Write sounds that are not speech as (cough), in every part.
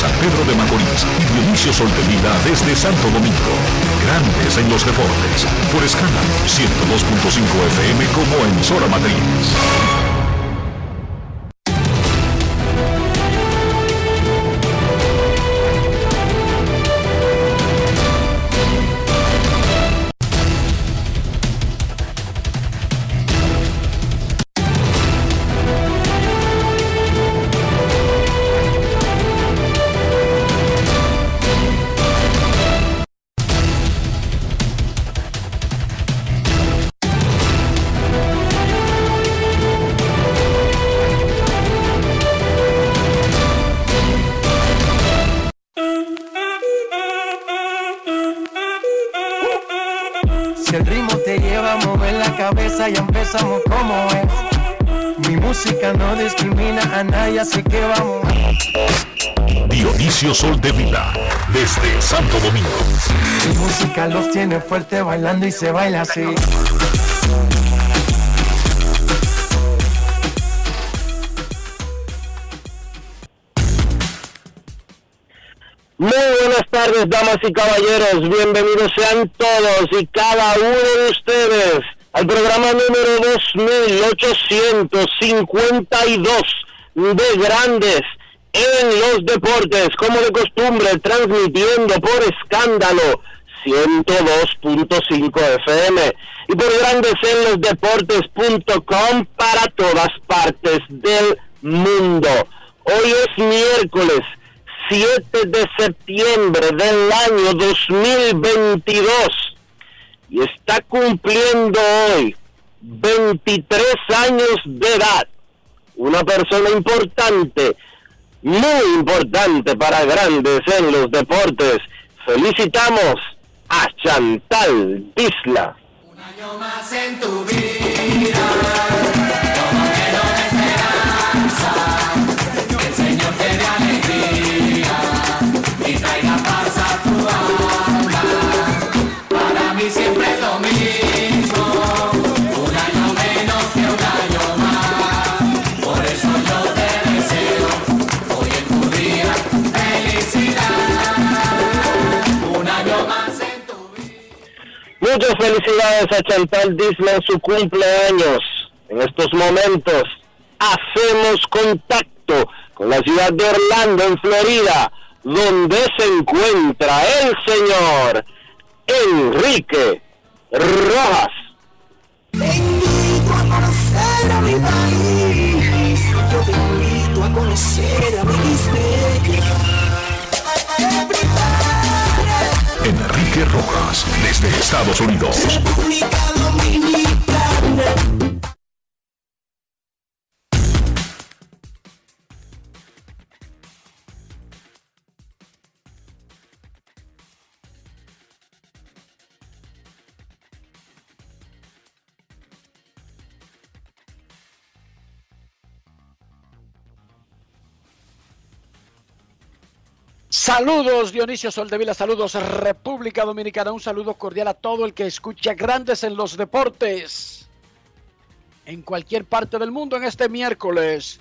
San Pedro de Macorís y Dionisio Solterida desde Santo Domingo. Grandes en los deportes. Por escala 102.5 FM como emisora matriz. Fuerte bailando y se baila así. Muy buenas tardes, damas y caballeros. Bienvenidos sean todos y cada uno de ustedes al programa número 2852 de grandes en los deportes, como de costumbre, transmitiendo por escándalo 102.5 FM y por grandes en los deportes.com para todas partes del mundo. Hoy es miércoles 7 de septiembre del año 2022 y está cumpliendo hoy 23 años de edad una persona importante, muy importante para grandes en los deportes. Felicitamos a Chantal Disla. Un año más en tu vida. Muchas felicidades a Chantal Disney en su cumpleaños. En estos momentos hacemos contacto con la ciudad de Orlando, en Florida, donde se encuentra el señor Enrique Rojas. a conocer a mi país, yo te invito a conocer Rojas, desde Estados Unidos. Saludos Dionisio Soldevila, saludos República Dominicana, un saludo cordial a todo el que escucha Grandes en los Deportes en cualquier parte del mundo en este miércoles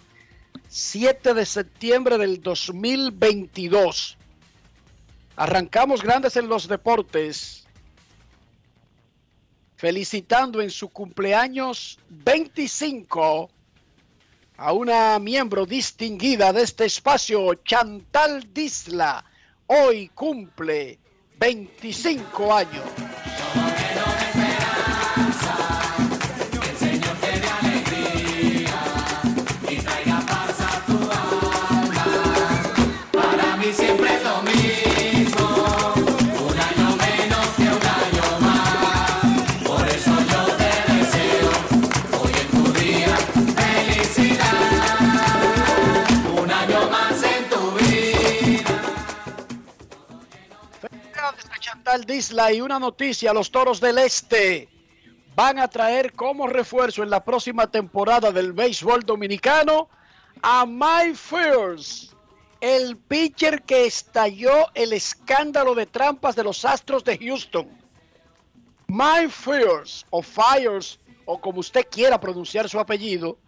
7 de septiembre del 2022. Arrancamos Grandes en los Deportes felicitando en su cumpleaños 25 a una miembro distinguida de este espacio, Chantal Disla. Hoy cumple 25 años. Disla y una noticia, los Toros del Este van a traer como refuerzo en la próxima temporada del béisbol dominicano a Mike Fears, el pitcher que estalló el escándalo de trampas de los Astros de Houston. Mike Fears, o Fires, o como usted quiera pronunciar su apellido,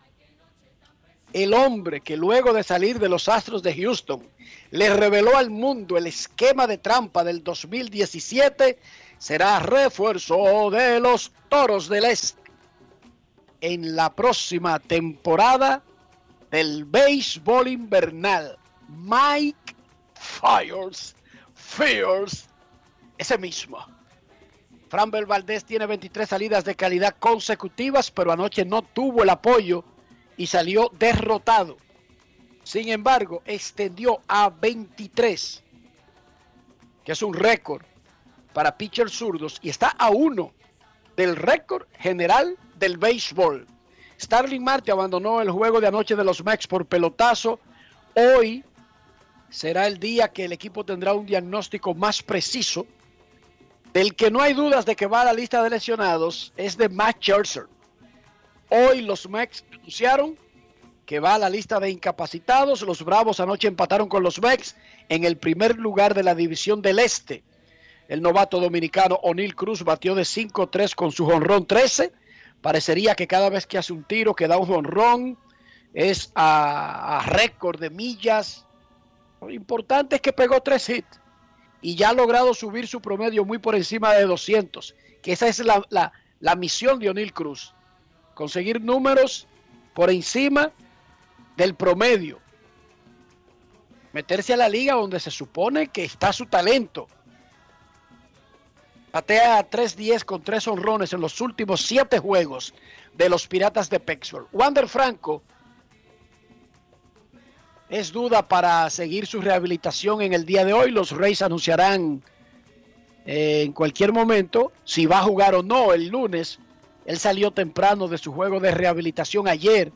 el hombre que luego de salir de los Astros de Houston le reveló al mundo el esquema de trampa del 2017, será refuerzo de los Toros del Este en la próxima temporada del béisbol invernal. Mike Fires, Fires, ese mismo. Framber Valdés tiene 23 salidas de calidad consecutivas, pero anoche no tuvo el apoyo y salió derrotado. Sin embargo, extendió a 23, que es un récord para pitchers zurdos, y está a uno del récord general del béisbol. Starling Marte abandonó el juego de anoche de los Mex por pelotazo. Hoy será el día que el equipo tendrá un diagnóstico más preciso. Del que no hay dudas de que va a la lista de lesionados es de Matt Scherzer. Hoy los Mex anunciaron que va a la lista de incapacitados. Los Bravos anoche empataron con los Mex en el primer lugar de la división del Este. El novato dominicano O'Neill Cruz batió de 5-3 con su jonrón 13. Parecería que cada vez que hace un tiro que da un jonrón es a, a récord de millas. Lo importante es que pegó tres hits y ya ha logrado subir su promedio muy por encima de 200, que esa es la, la, la misión de O'Neill Cruz, conseguir números por encima del promedio, meterse a la liga donde se supone que está su talento. Patea 3-10 con tres honrones en los últimos siete juegos de los Piratas de Pittsburgh. Wander Franco es duda para seguir su rehabilitación en el día de hoy. Los Reyes anunciarán eh, en cualquier momento si va a jugar o no el lunes. Él salió temprano de su juego de rehabilitación ayer.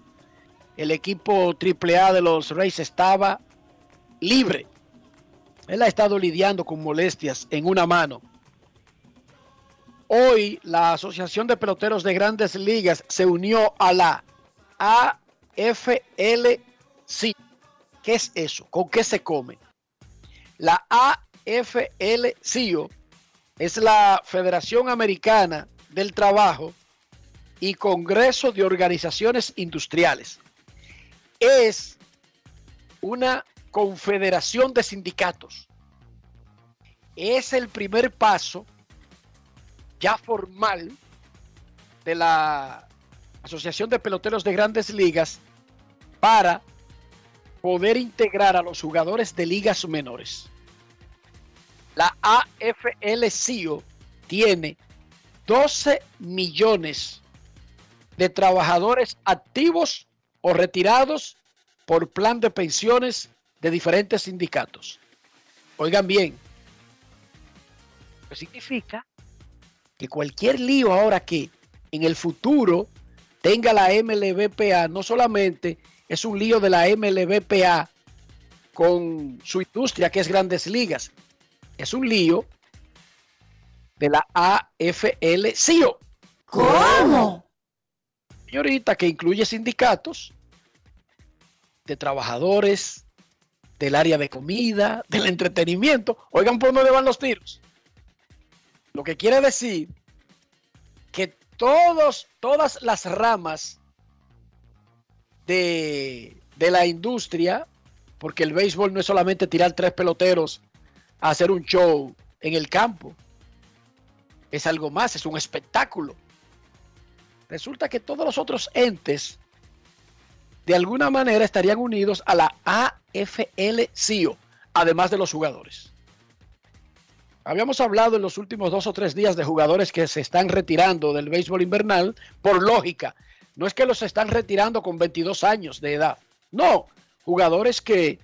El equipo AAA de los Reyes estaba libre. Él ha estado lidiando con molestias en una mano. Hoy la Asociación de Peloteros de Grandes Ligas se unió a la AFLC. ¿Qué es eso? ¿Con qué se come? La AFL-CIO es la Federación Americana del Trabajo y Congreso de Organizaciones Industriales. Es una confederación de sindicatos. Es el primer paso ya formal de la Asociación de Peloteros de Grandes Ligas para poder integrar a los jugadores de ligas menores. La AFL-CIO tiene 12 millones de trabajadores activos o retirados por plan de pensiones de diferentes sindicatos. Oigan bien, eso significa que cualquier lío ahora que en el futuro tenga la MLBPA, no solamente es un lío de la MLBPA con su industria que es grandes ligas, es un lío de la AFL-CIO. ¿Cómo? Señorita, que incluye sindicatos de trabajadores del área de comida, del entretenimiento. Oigan por dónde van los tiros. Lo que quiere decir que todos, todas las ramas de, de la industria, porque el béisbol no es solamente tirar tres peloteros a hacer un show en el campo, es algo más, es un espectáculo. Resulta que todos los otros entes de alguna manera estarían unidos a la AFL-CIO, además de los jugadores. Habíamos hablado en los últimos dos o tres días de jugadores que se están retirando del béisbol invernal por lógica. No es que los están retirando con 22 años de edad. No, jugadores que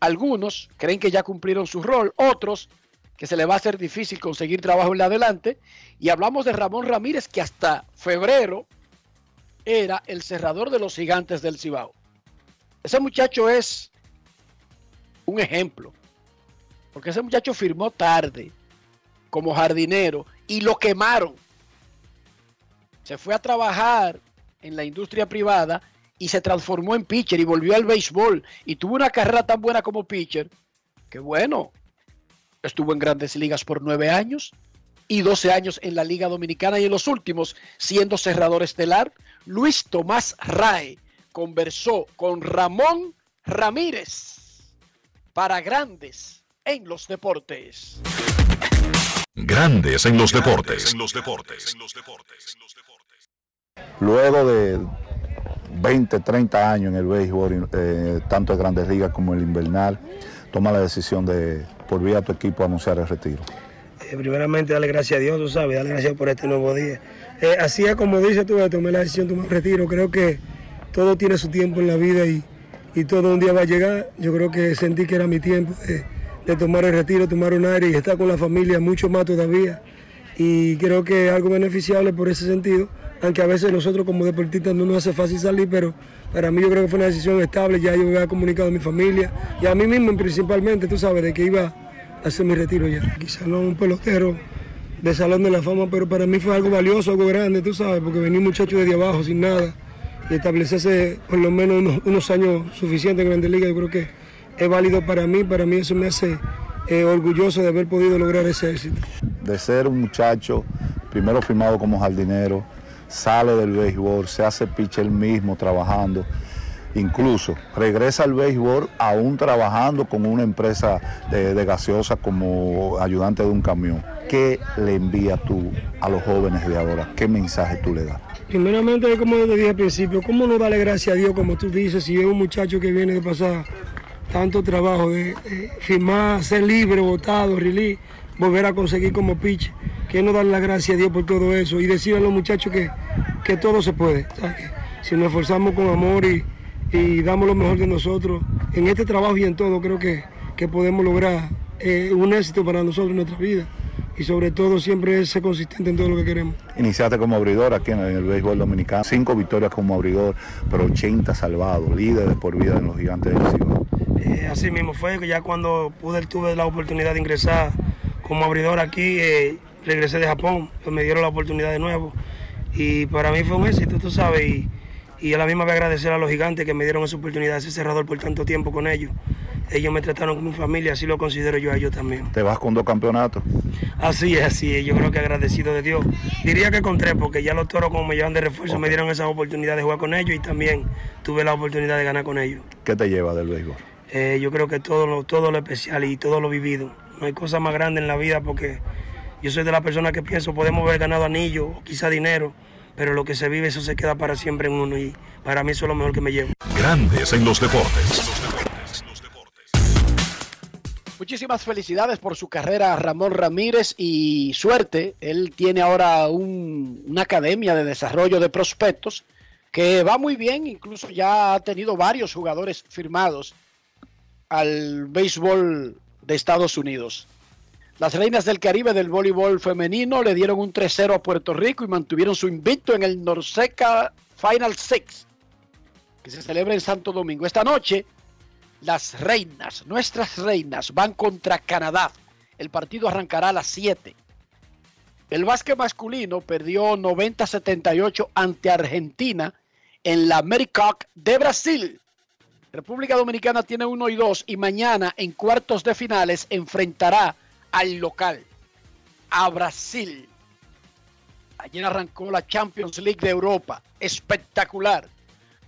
algunos creen que ya cumplieron su rol, otros que se le va a hacer difícil conseguir trabajo en la adelante. Y hablamos de Ramón Ramírez que hasta febrero era el cerrador de los gigantes del Cibao. Ese muchacho es un ejemplo, porque ese muchacho firmó tarde como jardinero y lo quemaron. Se fue a trabajar en la industria privada y se transformó en pitcher y volvió al béisbol y tuvo una carrera tan buena como pitcher que bueno, estuvo en grandes ligas por nueve años y 12 años en la Liga Dominicana y en los últimos siendo cerrador estelar. Luis Tomás Rae conversó con Ramón Ramírez para Grandes en los Deportes. Grandes en los deportes. Luego de 20, 30 años en el béisbol, eh, tanto de Grandes Ligas como el invernal, toma la decisión de, por vía a tu equipo, anunciar el retiro. Eh, primeramente, darle gracias a Dios, tú sabes, darle gracias por este nuevo día. Eh, así como dices tú, tomé la decisión, tomé el retiro. Creo que todo tiene su tiempo en la vida y, y todo un día va a llegar. Yo creo que sentí que era mi tiempo de, de tomar el retiro, tomar un aire y estar con la familia mucho más todavía. Y creo que es algo beneficiable por ese sentido, aunque a veces nosotros como deportistas no nos hace fácil salir, pero para mí yo creo que fue una decisión estable, ya yo había comunicado a mi familia y a mí mismo principalmente, tú sabes, de que iba a hacer mi retiro ya. Quizás no un pelotero de Salón de la Fama, pero para mí fue algo valioso, algo grande, tú sabes, porque venía un muchacho desde abajo sin nada y establecerse por lo menos unos, años suficientes en Grandes Ligas, yo creo que es válido para mí, para mí eso me hace eh, orgulloso de haber podido lograr ese éxito. De ser un muchacho, primero firmado como jardinero, sale del béisbol, se hace pitcher mismo trabajando, incluso regresa al béisbol aún trabajando con una empresa de, de gaseosa como ayudante de un camión. ¿Qué le envías tú a los jóvenes de ahora? ¿Qué mensaje tú le das? Primeramente, como te dije al principio, ¿cómo no darle gracias a Dios, como tú dices, si es un muchacho que viene de pasar tanto trabajo de, firmar, ser libre, votado, release, volver a conseguir como pitch, que no darle las gracias a Dios por todo eso y decirle a los muchachos que, que todo se puede, si nos esforzamos con amor y, y, damos lo mejor de nosotros en este trabajo y en todo, creo que, que podemos lograr eh, un éxito para nosotros en nuestra vida y sobre todo siempre ser consistente en todo lo que queremos. Iniciaste como abridor aquí en el, béisbol dominicano, cinco victorias como abridor, pero 80 salvados, líderes por vida en los gigantes del Cibao. Eh, así mismo fue que ya cuando pude tuve la oportunidad de ingresar como abridor aquí, eh, regresé de Japón, pues me dieron la oportunidad de nuevo y para mí fue un éxito, tú sabes, y, y a la misma vez agradecer a los gigantes que me dieron esa oportunidad de ser cerrador por tanto tiempo con ellos. Ellos me trataron como familia, así lo considero yo a ellos también. ¿Te vas con dos campeonatos? Así es, así es, yo creo que agradecido de Dios. Diría que con tres, porque ya los toros como me llevan de refuerzo okay. me dieron esa oportunidad de jugar con ellos y también tuve la oportunidad de ganar con ellos. ¿Qué te lleva del béisbol? Eh, yo creo que todo lo, todo lo especial y todo lo vivido. No hay cosa más grande en la vida porque yo soy de la persona que pienso podemos haber ganado anillo o quizá dinero, pero lo que se vive eso se queda para siempre en uno y para mí eso es lo mejor que me llevo. Grandes en los deportes. Muchísimas felicidades por su carrera Ramón Ramírez y suerte. Él tiene ahora un, una academia de desarrollo de prospectos que va muy bien, incluso ya ha tenido varios jugadores firmados al béisbol de Estados Unidos. Las reinas del Caribe del voleibol femenino le dieron un 3-0 a Puerto Rico y mantuvieron su invicto en el Norseca Final Six, que se celebra en Santo Domingo. Esta noche, las reinas, nuestras reinas, van contra Canadá. El partido arrancará a las 7. El básquet masculino perdió 90-78 ante Argentina en la AmeriCup de Brasil. República Dominicana tiene 1 y 2 y mañana en cuartos de finales enfrentará al local, a Brasil. Ayer arrancó la Champions League de Europa, espectacular,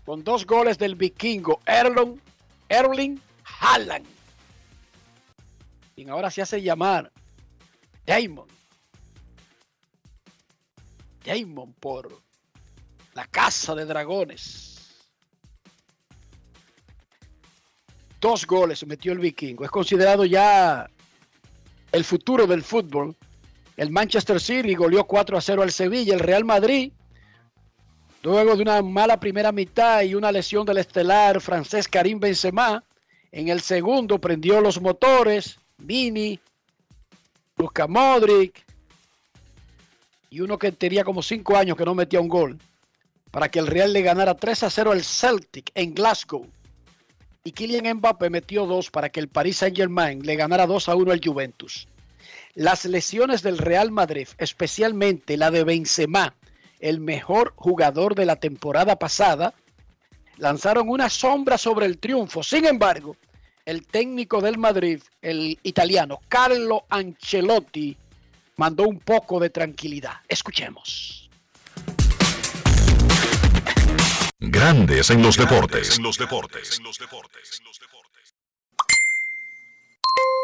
con dos goles del vikingo Erling, Erling Haaland. Y ahora se hace llamar Damon. Damon por la Casa de Dragones. Dos goles metió el vikingo. Es considerado ya el futuro del fútbol. El Manchester City goleó 4 a 0 al Sevilla. El Real Madrid, luego de una mala primera mitad y una lesión del estelar francés Karim Benzema, en el segundo prendió los motores. Vini, Luka Modric y uno que tenía como 5 años que no metía un gol para que el Real le ganara 3 a 0 al Celtic en Glasgow. Y Kylian Mbappé metió dos para que el Paris Saint-Germain le ganara 2 a 1 al Juventus. Las lesiones del Real Madrid, especialmente la de Benzema, el mejor jugador de la temporada pasada, lanzaron una sombra sobre el triunfo. Sin embargo, el técnico del Madrid, el italiano Carlo Ancelotti, mandó un poco de tranquilidad. Escuchemos. Grandes en los deportes.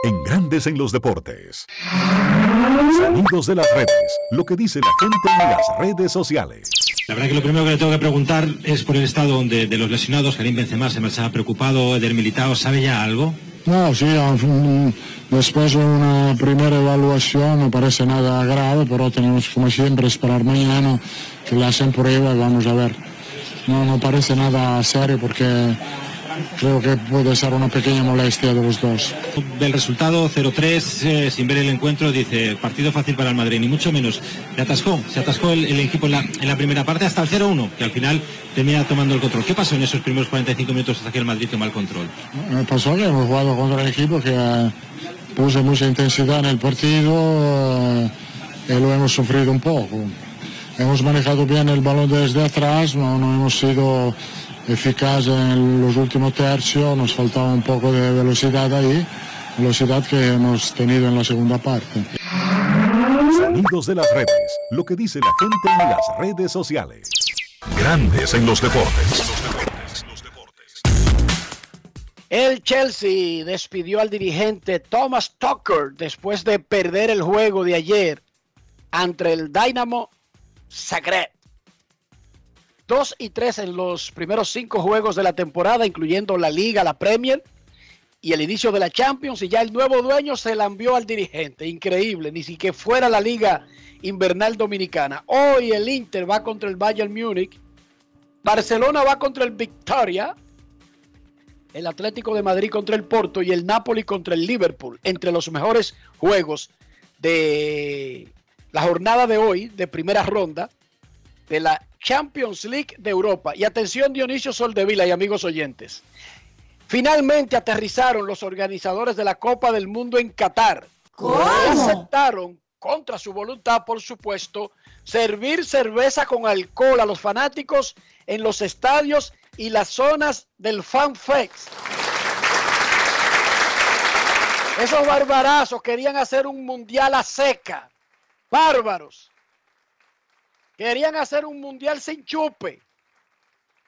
En Grandes en los deportes. Sonidos de las redes. Lo que dice la gente en las redes sociales. La verdad que lo primero que le tengo que preguntar es por el estado de, de los lesionados. Karim Benzema se marchaba preocupado. Eder Militao, ¿sabe ya algo? No, sí, después de una primera evaluación no parece nada grave, pero tenemos como siempre esperar mañana que le hacen prueba y vamos a ver. No, no parece nada serio porque creo que puede ser una pequeña molestia de los dos. Del resultado 0-3, eh, sin ver el encuentro, dice partido fácil para el Madrid, ni mucho menos. Se atascó, se atascó el, el equipo en la, en la, primera parte hasta el 0-1, que al final termina tomando el control. ¿Qué pasó en esos primeros 45 minutos hasta que el Madrid tomó el control? Me pasó que hemos jugado contra el equipo que uh, puso mucha intensidad en el partido uh, y lo hemos sufrido un poco. Hemos manejado bien el balón desde atrás, no, no hemos sido eficaz en los últimos tercios, nos faltaba un poco de velocidad ahí, velocidad que hemos tenido en la segunda parte. Sonidos de las redes, lo que dice la gente en las redes sociales. Grandes en los deportes. El Chelsea despidió al dirigente Thomas Tucker después de perder el juego de ayer ante el Dynamo Zagreb. 2 y 3 en los primeros cinco juegos de la temporada, incluyendo la Liga, la Premier y el inicio de la Champions. Y ya el nuevo dueño se la envió al dirigente. Increíble, ni siquiera fuera la Liga Invernal Dominicana. Hoy el Inter va contra el Bayern Múnich. Barcelona va contra el Victoria. El Atlético de Madrid contra el Porto y el Napoli contra el Liverpool. Entre los mejores juegos de la jornada de hoy, de primera ronda, de la Champions League de Europa. Y atención Dionisio Soldevila y amigos oyentes. Finalmente aterrizaron los organizadores de la Copa del Mundo en Qatar. ¿Cómo? Aceptaron, contra su voluntad, por supuesto, servir cerveza con alcohol a los fanáticos en los estadios y las zonas del FanFex. Esos barbarazos querían hacer un mundial a seca. Bárbaros. Querían hacer un mundial sin chupe.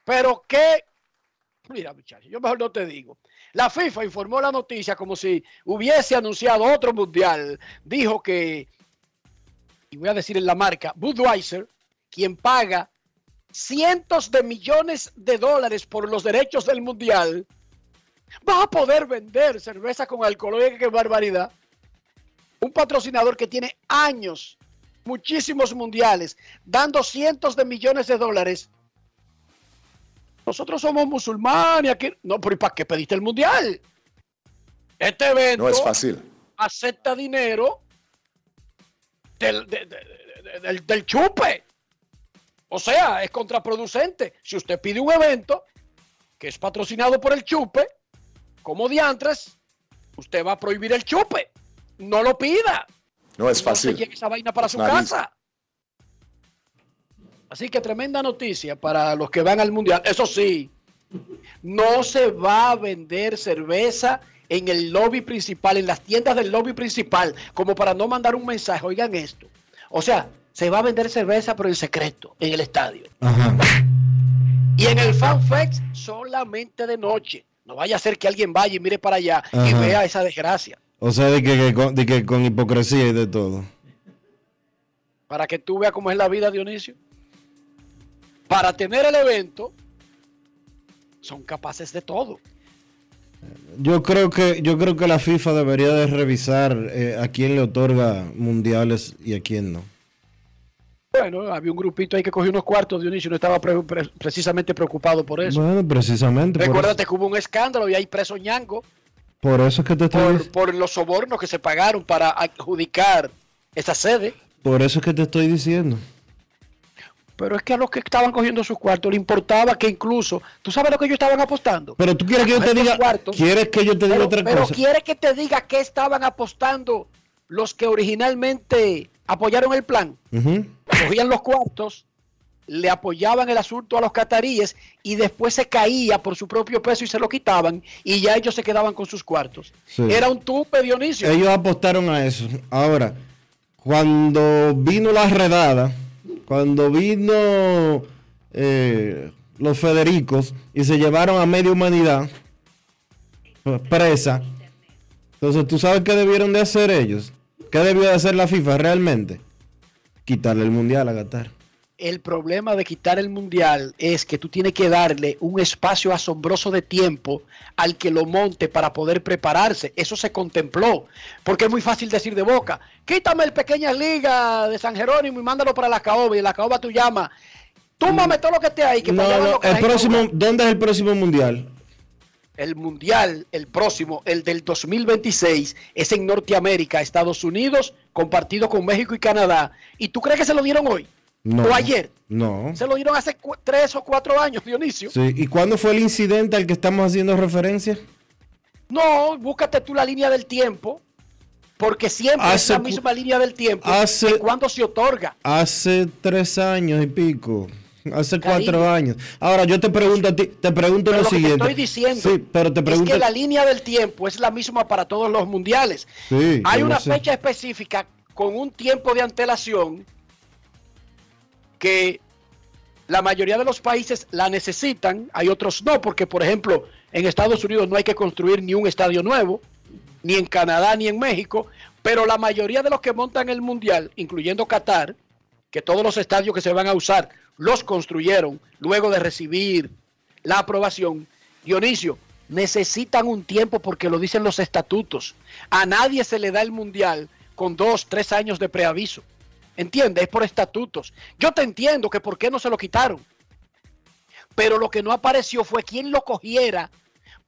Pero qué. Mira, muchachos, yo mejor no te digo. La FIFA informó la noticia como si hubiese anunciado otro mundial. Dijo que, y voy a decir en la marca, Budweiser, quien paga cientos de millones de dólares por los derechos del mundial, va a poder vender cerveza con alcohol. Oye, qué barbaridad. Un patrocinador que tiene años muchísimos mundiales, dando cientos de millones de dólares. Nosotros somos musulmanes aquí. No, pero ¿y para qué pediste el mundial? Este evento no es fácil. acepta dinero del, de, de, del, del chupe. O sea, es contraproducente. Si usted pide un evento que es patrocinado por el chupe, como diantres, usted va a prohibir el chupe. No lo pida. No es fácil. No se lleve esa vaina para su casa. Así que tremenda noticia para los que van al mundial. Eso sí, no se va a vender cerveza en el lobby principal, en las tiendas del lobby principal, como para no mandar un mensaje. Oigan esto. O sea, se va a vender cerveza, pero en secreto, en el estadio. Ajá. Y en el FanFex solamente de noche. No vaya a ser que alguien vaya y mire para allá Ajá. y vea esa desgracia. O sea, de que, que, con, de que con hipocresía y de todo. Para que tú veas cómo es la vida, Dionisio. Para tener el evento, son capaces de todo. Yo creo que yo creo que la FIFA debería de revisar eh, a quién le otorga mundiales y a quién no. Bueno, había un grupito ahí que cogió unos cuartos, Dionisio, no estaba pre pre precisamente preocupado por eso. Bueno, precisamente. Recuérdate que hubo un escándalo y hay preso ñango. Por eso es que te estoy por, por, los sobornos que se pagaron para adjudicar esa sede. Por eso es que te estoy diciendo. Pero es que a los que estaban cogiendo sus cuartos le importaba que incluso, ¿tú sabes lo que ellos estaban apostando? Pero tú quieres que yo te diga, cuartos, quieres que yo te diga pero, otra pero cosa. Pero quieres que te diga qué estaban apostando los que originalmente apoyaron el plan. Uh -huh. Cogían los cuartos, le apoyaban el asunto a los cataríes y después se caía por su propio peso y se lo quitaban y ya ellos se quedaban con sus cuartos. Sí. Era un tupe, Dionisio. Ellos apostaron a eso. Ahora, cuando vino la redada, cuando vino eh, los Federicos, y se llevaron a media humanidad presa. Entonces, ¿tú sabes qué debieron de hacer ellos? ¿Qué debió de hacer la FIFA realmente? Quitarle el mundial a Qatar. El problema de quitar el mundial es que tú tienes que darle un espacio asombroso de tiempo al que lo monte para poder prepararse. Eso se contempló, porque es muy fácil decir de boca, quítame el pequeña liga de San Jerónimo y mándalo para la caoba y la caoba tú llamas. Túmame todo lo que esté ahí. Que No, no, el próximo. ¿dónde es el próximo mundial? El mundial, el próximo, el del 2026, es en Norteamérica, Estados Unidos, compartido con México y Canadá. ¿Y tú crees que se lo dieron hoy? No. ¿O ayer? No. Se lo dieron hace tres o cuatro años, Dionisio. Sí, ¿Y cuándo fue el incidente al que estamos haciendo referencia? No, búscate tú la línea del tiempo, porque siempre es la misma línea del tiempo hace- de cuando se otorga. Hace tres años y pico. Hace Cariño. cuatro años. Ahora yo te pregunto a ti, te pregunto Pero lo lo que te siguiente. estoy diciendo Sí, pero te es pregunto. que la línea del tiempo es la misma para todos los mundiales. Sí, Hay una fecha específica con un tiempo de antelación que la mayoría de los países la necesitan, hay otros no, porque por ejemplo en Estados Unidos no hay que construir ni un estadio nuevo, ni en Canadá ni en México, pero la mayoría de los que montan el mundial, incluyendo Qatar, que todos los estadios que se van a usar los construyeron luego de recibir la aprobación, Dionisio, necesitan un tiempo porque lo dicen los estatutos. A nadie se le da el mundial con dos, tres años de preaviso. ¿Entiendes? Es por estatutos. Yo te entiendo que por qué no se lo quitaron. Pero lo que no apareció fue quién lo cogiera.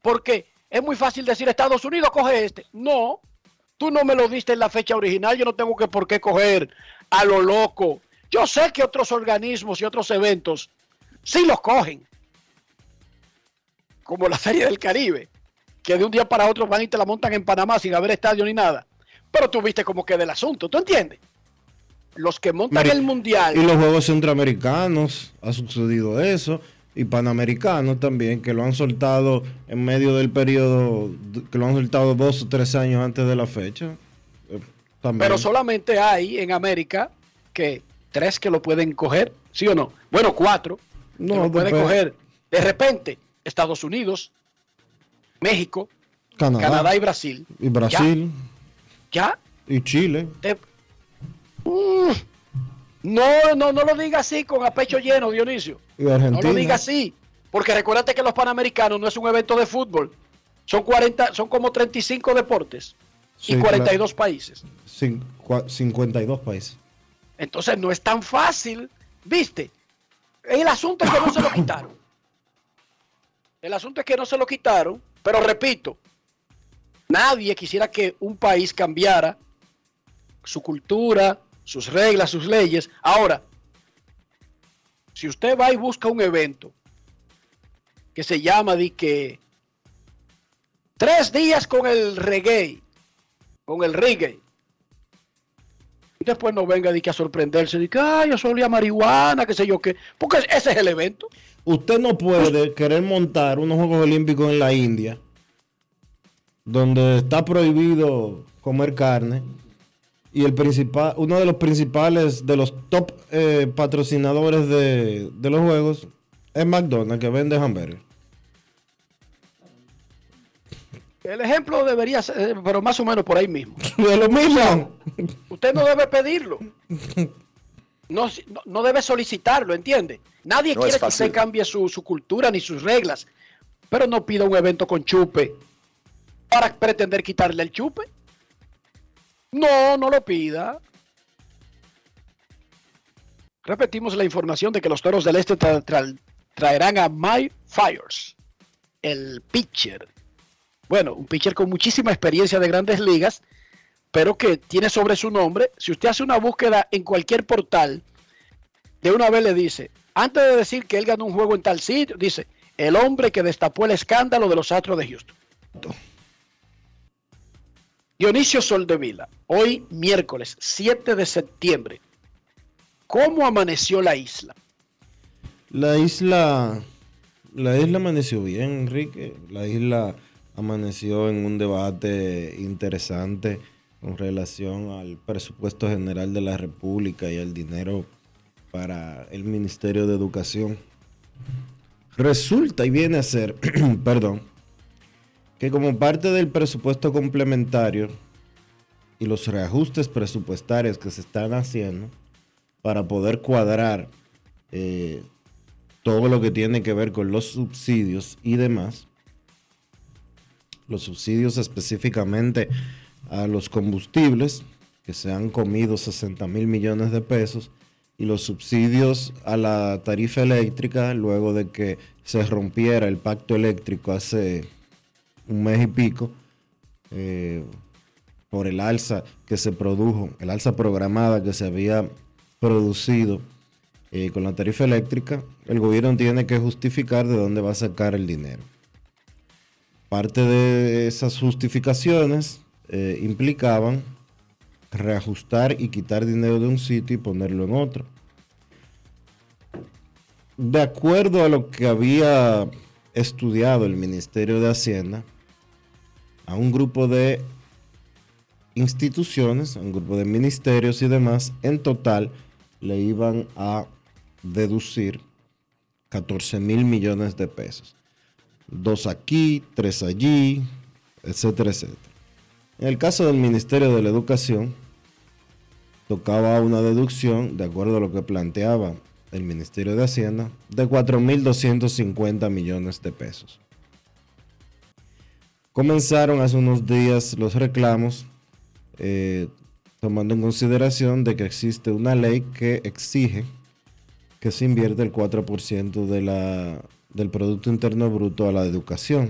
Porque es muy fácil decir Estados Unidos coge este. No, tú no me lo diste en la fecha original. Yo no tengo que por qué coger a lo loco. Yo sé que otros organismos y otros eventos sí los cogen. Como la Serie del Caribe. Que de un día para otro van y te la montan en Panamá sin haber estadio ni nada. Pero tú viste cómo queda el asunto. ¿Tú entiendes? Los que montan el mundial. Y los Juegos Centroamericanos, ha sucedido eso. Y Panamericanos también, que lo han soltado en medio del periodo, que lo han soltado dos o tres años antes de la fecha. Eh. Pero solamente hay en América que tres que lo pueden coger, ¿sí o no? Bueno, cuatro que No, lo pueden coger. De repente, Estados Unidos, México, Canadá, Canadá y Brasil. y Brasil ¿Ya? y Chile. Te- Mm. No, no, no lo diga así con a pecho lleno, Dionisio. Y No lo diga así. Porque recuérdate que los Panamericanos no es un evento de fútbol. Son 40, son como 35 deportes Sí, y 42 países. Cin- cua- 52 países. Entonces no es tan fácil, ¿viste? El asunto es que no se lo quitaron. El asunto es que no se lo quitaron, pero repito, nadie quisiera que un país cambiara su cultura, sus reglas, sus leyes. Ahora, si usted va y busca un evento que se llama de que tres días con el reggae, con el reggae, y después no venga de que a sorprenderse de que, ay, yo solía marihuana, qué sé yo qué, porque ese es el evento. Usted no puede querer montar unos Juegos Olímpicos en la India, donde está prohibido comer carne, y el principal, uno de los principales, de los top eh, patrocinadores de, de los Juegos, es McDonald's, que vende hamburguesas. El ejemplo debería ser, eh, pero más o menos por ahí mismo. (laughs) De lo mismo. Usted no debe pedirlo. No, no- debe solicitarlo, ¿entiende? Nadie No quiere que usted cambie su, su cultura ni sus reglas. Pero no pida un evento con chupe para pretender quitarle el chupe. No, no lo pida. Repetimos la información de que los toros del este tra- tra- traerán a Mike Fires, el pitcher. Bueno, un pitcher con muchísima experiencia de grandes ligas, pero que tiene sobre su nombre. Si usted hace una búsqueda en cualquier portal, de una vez le dice, antes de decir que él ganó un juego en tal sitio, dice, el hombre que destapó el escándalo de los Astros de Houston. Dionisio Soldevila, hoy miércoles 7 de septiembre. ¿Cómo amaneció la isla? La isla, la isla amaneció bien, Enrique. La isla amaneció en un debate interesante con relación al presupuesto general de la República y el dinero para el Ministerio de Educación. Resulta y viene a ser, (clears throat) perdón, que como parte del presupuesto complementario y los reajustes presupuestarios que se están haciendo para poder cuadrar eh, todo lo que tiene que ver con los subsidios y demás, los subsidios específicamente a los combustibles, que se han comido 60 mil millones de pesos, y los subsidios a la tarifa eléctrica, luego de que se rompiera el pacto eléctrico hace un mes y pico, eh, por el alza que se produjo, el alza programada que se había producido eh, con la tarifa eléctrica, el gobierno tiene que justificar de dónde va a sacar el dinero. Parte de esas justificaciones eh, implicaban reajustar y quitar dinero de un sitio y ponerlo en otro. De acuerdo a lo que había estudiado el Ministerio de Hacienda, a un grupo de instituciones, a un grupo de ministerios y demás, en total le iban a deducir 14 mil millones de pesos. Dos aquí, tres allí, etcétera, etcétera. En el caso del Ministerio de la Educación, tocaba una deducción, de acuerdo a lo que planteaba el Ministerio de Hacienda, de 4.250 millones de pesos. Comenzaron hace unos días los reclamos, eh, tomando en consideración de que existe una ley que exige que se invierte el 4% de la, del Producto Interno Bruto a la educación.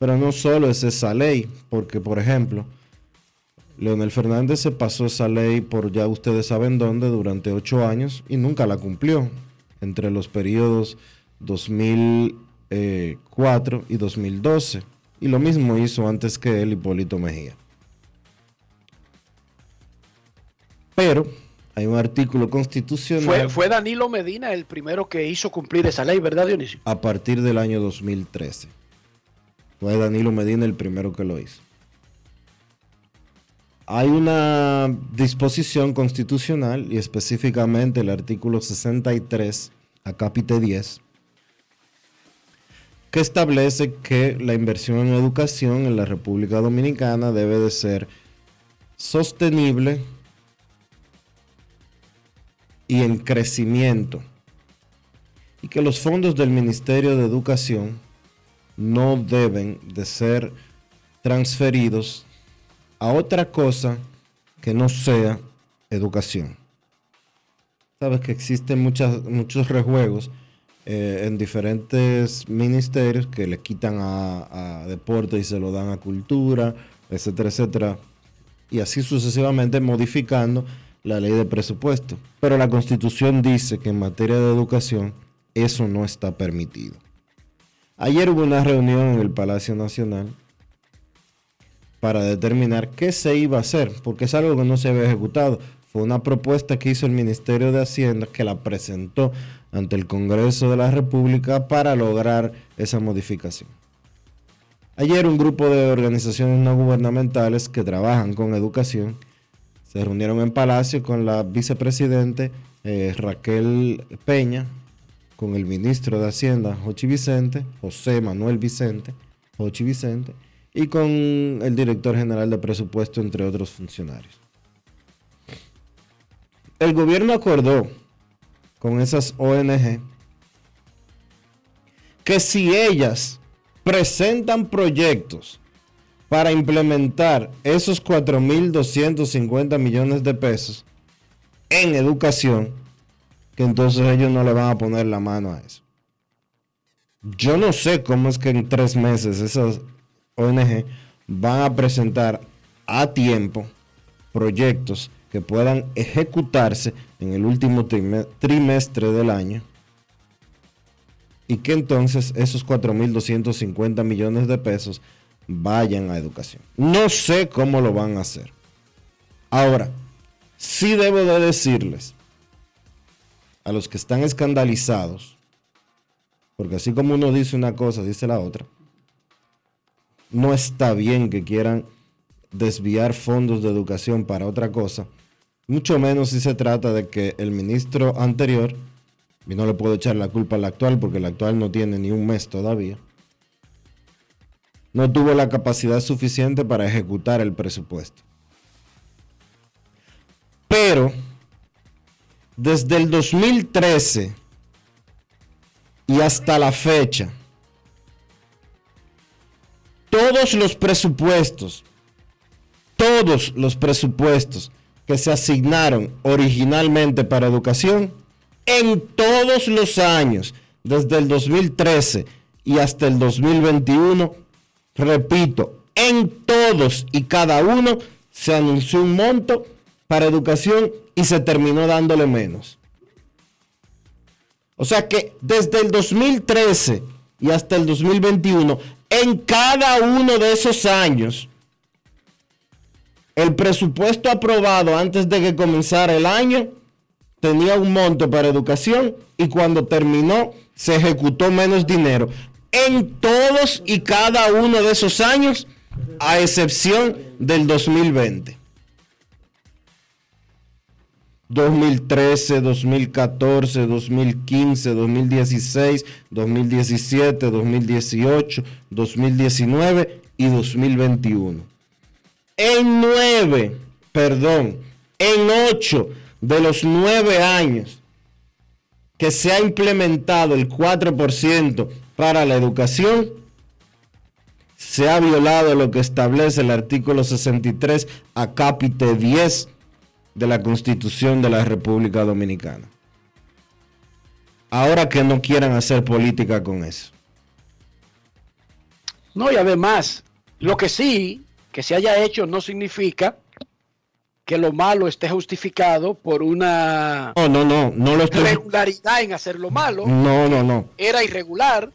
Pero no solo es esa ley, porque por ejemplo, Leonel Fernández se pasó esa ley por ya ustedes saben dónde durante ocho años y nunca la cumplió entre los periodos 2004 y 2012. Y lo mismo hizo antes que él Hipólito Mejía. Pero hay un artículo constitucional. Fue, fue, Danilo Medina el primero que hizo cumplir esa ley, ¿verdad, Dionisio? A partir del año 2013. Fue Danilo Medina el primero que lo hizo hay una disposición constitucional y específicamente el artículo 63 a capítulo 10 que establece que la inversión en educación en la República Dominicana debe de ser sostenible y en crecimiento y que los fondos del Ministerio de Educación no deben de ser transferidos a otra cosa que no sea educación. Sabes que existen muchas, muchos rejuegos eh, en diferentes ministerios que le quitan a, a deporte y se lo dan a cultura, etcétera, etcétera. Y así sucesivamente modificando la ley de presupuesto. Pero la constitución dice que en materia de educación eso no está permitido. Ayer hubo una reunión en el Palacio Nacional para determinar qué se iba a hacer, porque es algo que no se había ejecutado. Fue una propuesta que hizo el Ministerio de Hacienda que la presentó ante el Congreso de la República para lograr esa modificación. Ayer un grupo de organizaciones no gubernamentales que trabajan con educación se reunieron en Palacio con la vicepresidente eh, Raquel Peña, con el ministro de Hacienda Jochi Vicente, José Manuel Vicente, Jochi Vicente, y con el director general de presupuesto, entre otros funcionarios. El gobierno acordó con esas ONG que si ellas presentan proyectos para implementar esos 4.250 millones de pesos en educación, que entonces ellos no le van a poner la mano a eso. Yo no sé cómo es que en tres meses esas ONG van a presentar a tiempo proyectos que puedan ejecutarse en el último trimestre del año y que entonces esos 4.250 millones de pesos vayan a educación. No sé cómo lo van a hacer. Ahora, sí debo de decirles a los que están escandalizados, porque así como uno dice una cosa, dice la otra, no está bien que quieran desviar fondos de educación para otra cosa, mucho menos si se trata de que el ministro anterior y no le puedo echar la culpa al actual porque el actual no tiene ni un mes todavía, no tuvo la capacidad suficiente para ejecutar el presupuesto. Pero desde el 2013 y hasta la fecha, todos los presupuestos, todos los presupuestos que se asignaron originalmente para educación, en todos los años, desde el 2013 y hasta el 2021, repito, en todos y cada uno se anunció un monto para educación y se terminó dándole menos. O sea que desde el 2013 y hasta el 2021, en cada uno de esos años, el presupuesto aprobado antes de que comenzara el año tenía un monto para educación y cuando terminó se ejecutó menos dinero. En todos y cada uno de esos años, a excepción del 2020. 2013, 2014, 2015, 2016, 2017, 2018, 2019 y 2021. En nueve, perdón, en ocho de los nueve años que se ha implementado el 4% para la educación, se ha violado lo que establece el artículo 63 a capite 10 de la Constitución de la República Dominicana. Ahora que no quieran hacer política con eso. No, y además, lo que sí que se haya hecho no significa que lo malo esté justificado por una no, no, no, no lo estoy... regularidad en hacer lo malo. No, no, no. Era irregular,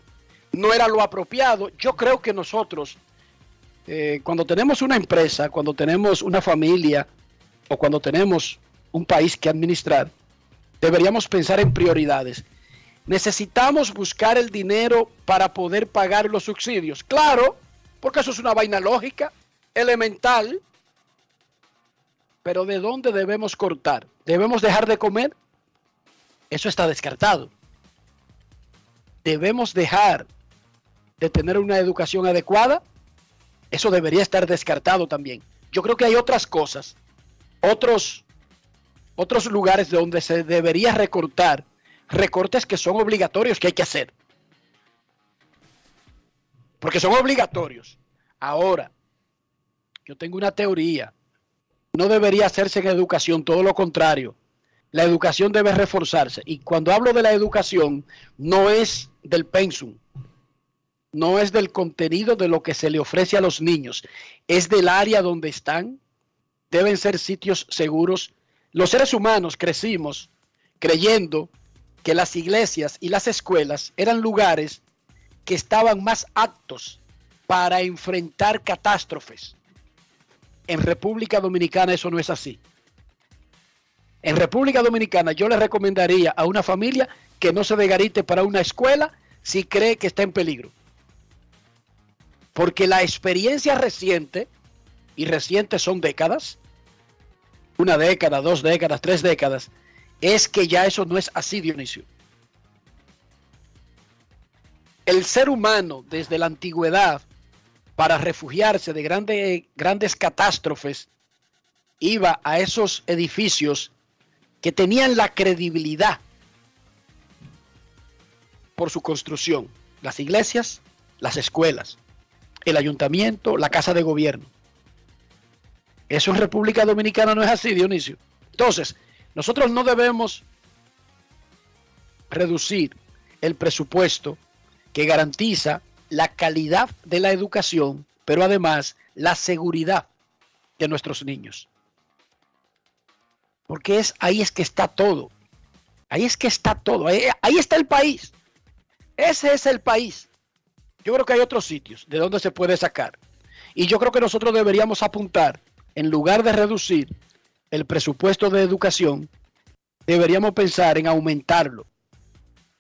no era lo apropiado. Yo creo que nosotros, eh, cuando tenemos una empresa, cuando tenemos una familia, o cuando tenemos un país que administrar, deberíamos pensar en prioridades. Necesitamos buscar el dinero para poder pagar los subsidios. Claro, porque eso es una vaina lógica, elemental. Pero ¿de dónde debemos cortar? ¿Debemos dejar de comer? Eso está descartado. ¿Debemos dejar de tener una educación adecuada? Eso debería estar descartado también. Yo creo que hay otras cosas otros, otros lugares donde se debería recortar, recortes que son obligatorios que hay que hacer. Porque son obligatorios. Ahora, yo tengo una teoría. No debería hacerse en educación, todo lo contrario. La educación debe reforzarse. Y cuando hablo de la educación, no es del pensum, no es del contenido de lo que se le ofrece a los niños, es del área donde están, deben ser sitios seguros. Los seres humanos crecimos creyendo que las iglesias y las escuelas eran lugares que estaban más aptos para enfrentar catástrofes. En República Dominicana eso no es así. En República Dominicana yo le recomendaría a una familia que no se degarite para una escuela si cree que está en peligro. Porque la experiencia reciente, y recientes son décadas, una década, dos décadas, tres décadas, es que ya eso no es así, Dionisio. El ser humano desde la antigüedad, para refugiarse de grandes catástrofes, iba a esos edificios que tenían la credibilidad por su construcción. Las iglesias, las escuelas, el ayuntamiento, la casa de gobierno. Eso en República Dominicana no es así, Dionisio. Entonces, nosotros no debemos reducir el presupuesto que garantiza la calidad de la educación, pero además la seguridad de nuestros niños. Porque es ahí es que está todo. Ahí es que está todo. Ahí, ahí está el país. Ese es el país. Yo creo que hay otros sitios de donde se puede sacar. Y yo creo que nosotros deberíamos apuntar en lugar de reducir el presupuesto de educación, deberíamos pensar en aumentarlo.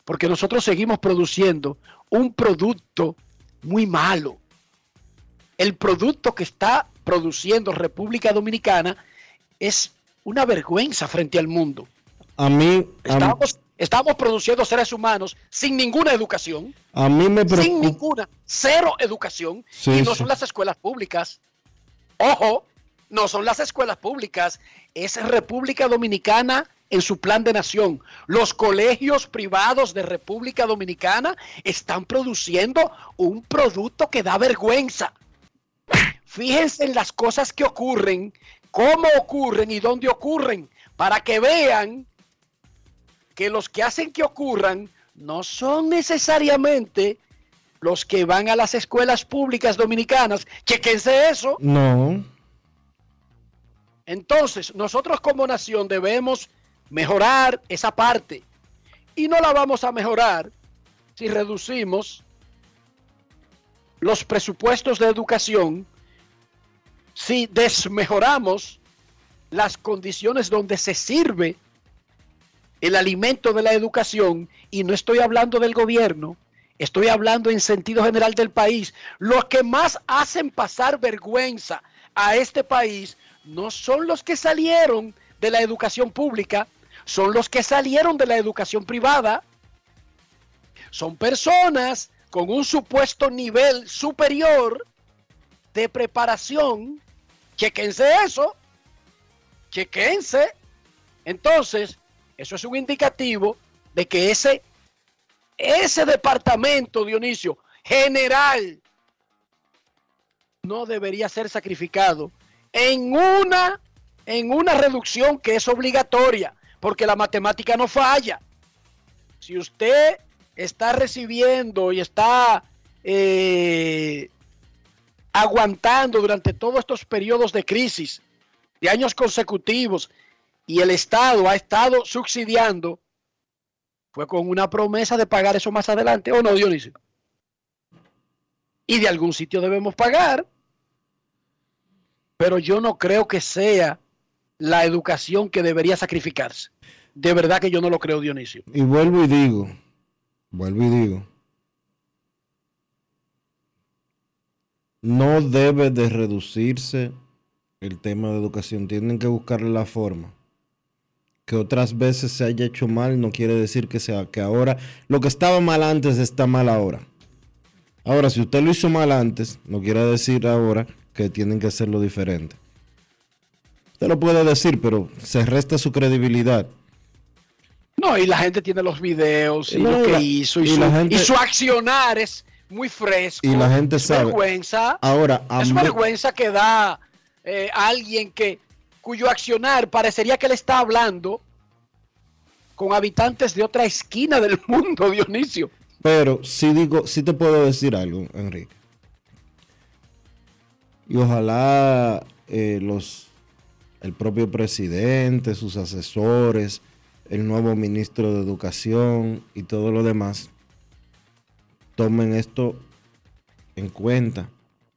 Porque nosotros seguimos produciendo un producto muy malo. El producto que está produciendo República Dominicana es una vergüenza frente al mundo. A mí, Estábamos Estamos produciendo seres humanos sin ninguna educación. A mí me Sin preocupa. ninguna, cero educación. Sí, y no sí. son las escuelas públicas. Ojo, no son las escuelas públicas. Es República Dominicana en su plan de nación. Los colegios privados de República Dominicana están produciendo un producto que da vergüenza. Fíjense en las cosas que ocurren, cómo ocurren y dónde ocurren, para que vean que los que hacen que ocurran no son necesariamente los que van a las escuelas públicas dominicanas. Chequense eso. No. Entonces, nosotros como nación debemos mejorar esa parte. Y no la vamos a mejorar si reducimos los presupuestos de educación, si desmejoramos las condiciones donde se sirve el alimento de la educación, y no estoy hablando del gobierno, estoy hablando en sentido general del país, los que más hacen pasar vergüenza a este país no son los que salieron de la educación pública, son los que salieron de la educación privada. Son personas con un supuesto nivel superior de preparación. Chequense eso. Chequense. Entonces, eso es un indicativo de que ese, ese departamento, Dionisio, general, no debería ser sacrificado en una, en una reducción que es obligatoria, porque la matemática no falla. Si usted está recibiendo y está eh, aguantando durante todos estos periodos de crisis, de años consecutivos, y el Estado ha estado subsidiando, fue con una promesa de pagar eso más adelante, ¿o no, Dionisio? Y de algún sitio debemos pagar, pero yo no creo que sea la educación que debería sacrificarse. De verdad que yo no lo creo, Dionisio. Y vuelvo y digo, vuelvo y digo, no debe de reducirse el tema de educación. Tienen que buscar la forma. Que otras veces se haya hecho mal no quiere decir que sea que ahora lo que estaba mal antes está mal ahora. Ahora, si usted lo hizo mal antes, no quiere decir ahora que tienen que hacerlo diferente. Usted lo puede decir, pero se resta su credibilidad. No, y la gente tiene los videos y lo que la- hizo y, y su, la gente- y su accionar es muy fresco. Y la gente es sabe. vergüenza. Ahora, es mí- vergüenza que da eh, alguien que cuyo accionar parecería que le está hablando con habitantes de otra esquina del (laughs) mundo, Dionisio. Pero sí digo, sí te puedo decir algo, Enrique. Y ojalá eh, los, el propio presidente, sus asesores, el nuevo ministro de Educación y todo lo demás tomen esto en cuenta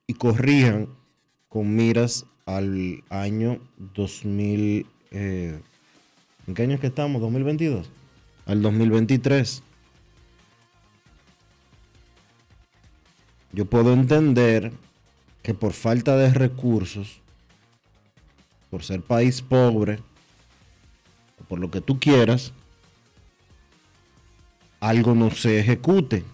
y corrijan con miras al año 2000. eh, ¿En qué año es que estamos? ¿2022? Al 2023. Yo puedo entender que por falta de recursos, por ser país pobre, o por lo que tú quieras, algo no se ejecute.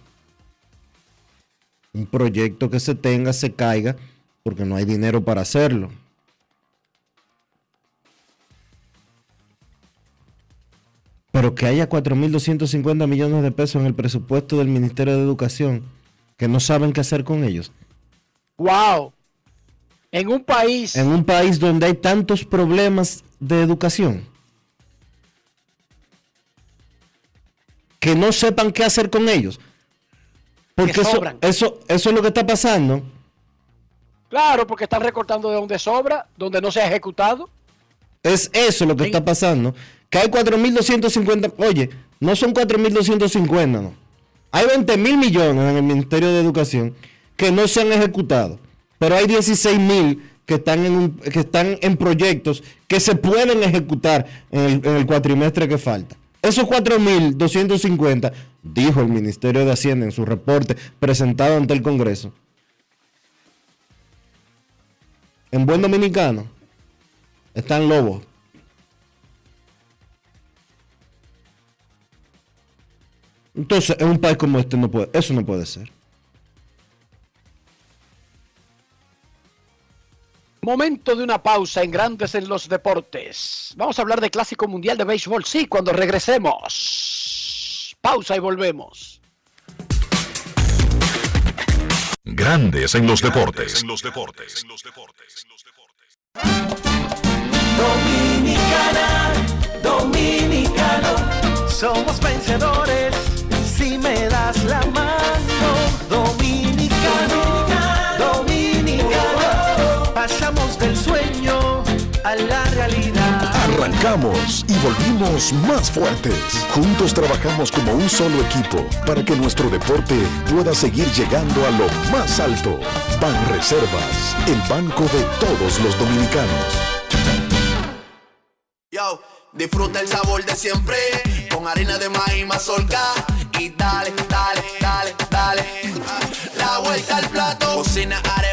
Un proyecto que se tenga se caiga porque no hay dinero para hacerlo. Pero que haya 4.250 millones de pesos en el presupuesto del Ministerio de Educación que no saben qué hacer con ellos. ¡Wow! En un país En un país donde hay tantos problemas de educación. Que no sepan qué hacer con ellos. Porque eso, sobran. eso, eso es lo que está pasando. Claro, porque están recortando de donde sobra, donde no se ha ejecutado. Es eso lo que está pasando. Que hay 4.250. Oye, no son 4.250, no. Hay 20 mil millones en el Ministerio de Educación que no se han ejecutado. Pero hay 16 mil que están en, un- que están en proyectos que se pueden ejecutar en el, cuatrimestre que falta. Esos 4.250, dijo el Ministerio de Hacienda en su reporte presentado ante el Congreso. En buen dominicano, están lobos. Entonces, en un país como este no puede, eso no puede ser. Momento de una pausa en Grandes en los Deportes. Vamos a hablar de Clásico Mundial de Béisbol, sí, cuando regresemos. Pausa y volvemos. Grandes en los deportes. En los deportes. Dominicana, dominicano, somos vencedores si me das la mano. A la realidad. Arrancamos y volvimos más fuertes. Juntos trabajamos como un solo equipo para que nuestro deporte pueda seguir llegando a lo más alto. Ban Reservas, el banco de todos los dominicanos. Yo, disfruta el sabor de siempre con harina de maíz mazorca y dale, dale, dale, dale. La vuelta al plato, cocina arepa,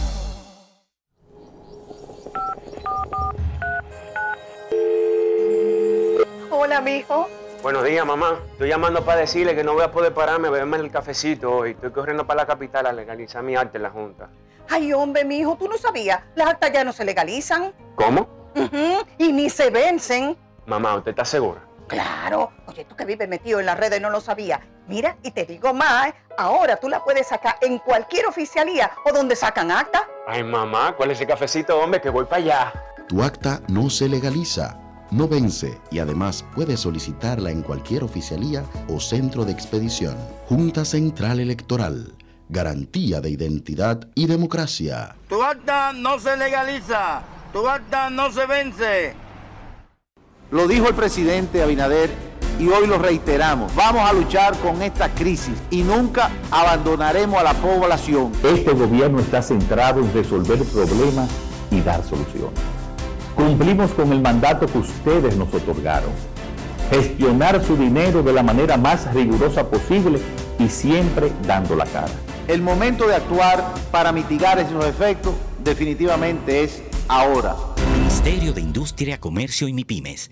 Hola, mijo. Buenos días, mamá. Estoy llamando para decirle que no voy a poder pararme a beberme el cafecito hoy. Estoy corriendo para la capital a legalizar mi arte en la Junta. Ay, hombre, mijo, tú no sabías. Las actas ya no se legalizan. ¿Cómo? Y ni se vencen. Mamá, ¿usted está segura? Claro. Oye, tú que vives metido en las redes no lo sabías. Mira, y te digo más, ¿eh? ahora tú la puedes sacar en cualquier oficialía o donde sacan acta. Ay, mamá, ¿cuál es ese cafecito, hombre? Que voy para allá. Tu acta no se legaliza, no vence y además puedes solicitarla en cualquier oficialía o centro de expedición. Junta Central Electoral. Garantía de identidad y democracia. Tu acta no se legaliza, tu acta no se vence. Lo dijo el presidente Abinader y hoy lo reiteramos. Vamos a luchar con esta crisis y nunca abandonaremos a la población. Este gobierno está centrado en resolver problemas y dar soluciones. Cumplimos con el mandato que ustedes nos otorgaron. Gestionar su dinero de la manera más rigurosa posible y siempre dando la cara. El momento de actuar para mitigar esos efectos definitivamente es ahora. Ministerio de Industria, Comercio y MIPIMES.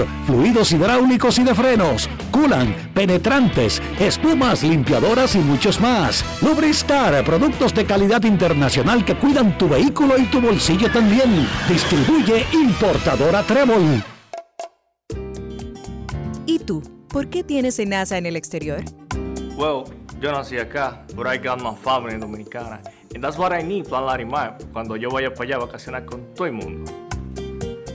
fluidos hidráulicos y de frenos, culan, penetrantes, espumas, limpiadoras y muchos más. Lubristar, productos de calidad internacional que cuidan tu vehículo y tu bolsillo también. Distribuye importadora Trébol. ¿Y tú? ¿Por qué tienes NASA en el exterior? Well, yo nací acá, but I got my family dominicana. And that's what I need, Plan Larimar, cuando yo vaya para allá a vacacionar con todo el mundo.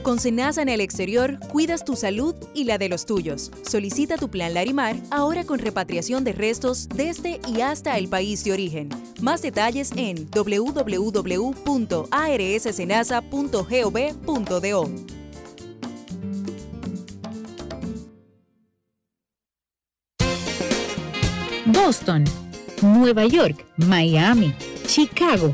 Con Senasa en el exterior, cuidas tu salud y la de los tuyos. Solicita tu plan Larimar ahora con repatriación de restos desde y hasta el país de origen. Más detalles en www.arssenasa.gov.do. Boston, Nueva York, Miami, Chicago.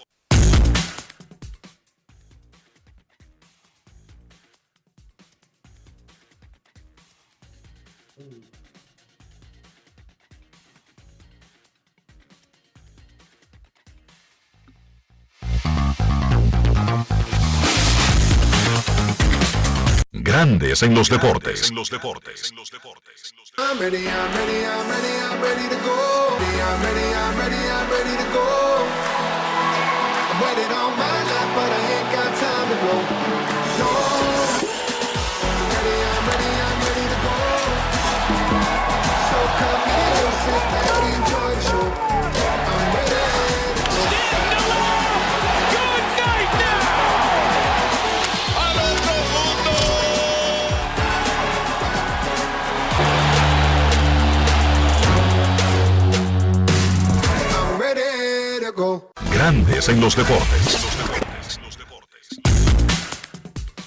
I'm ready, I'm ready, I'm ready, I'm ready to go. I'm ready, I'm ready, Grandes en los deportes.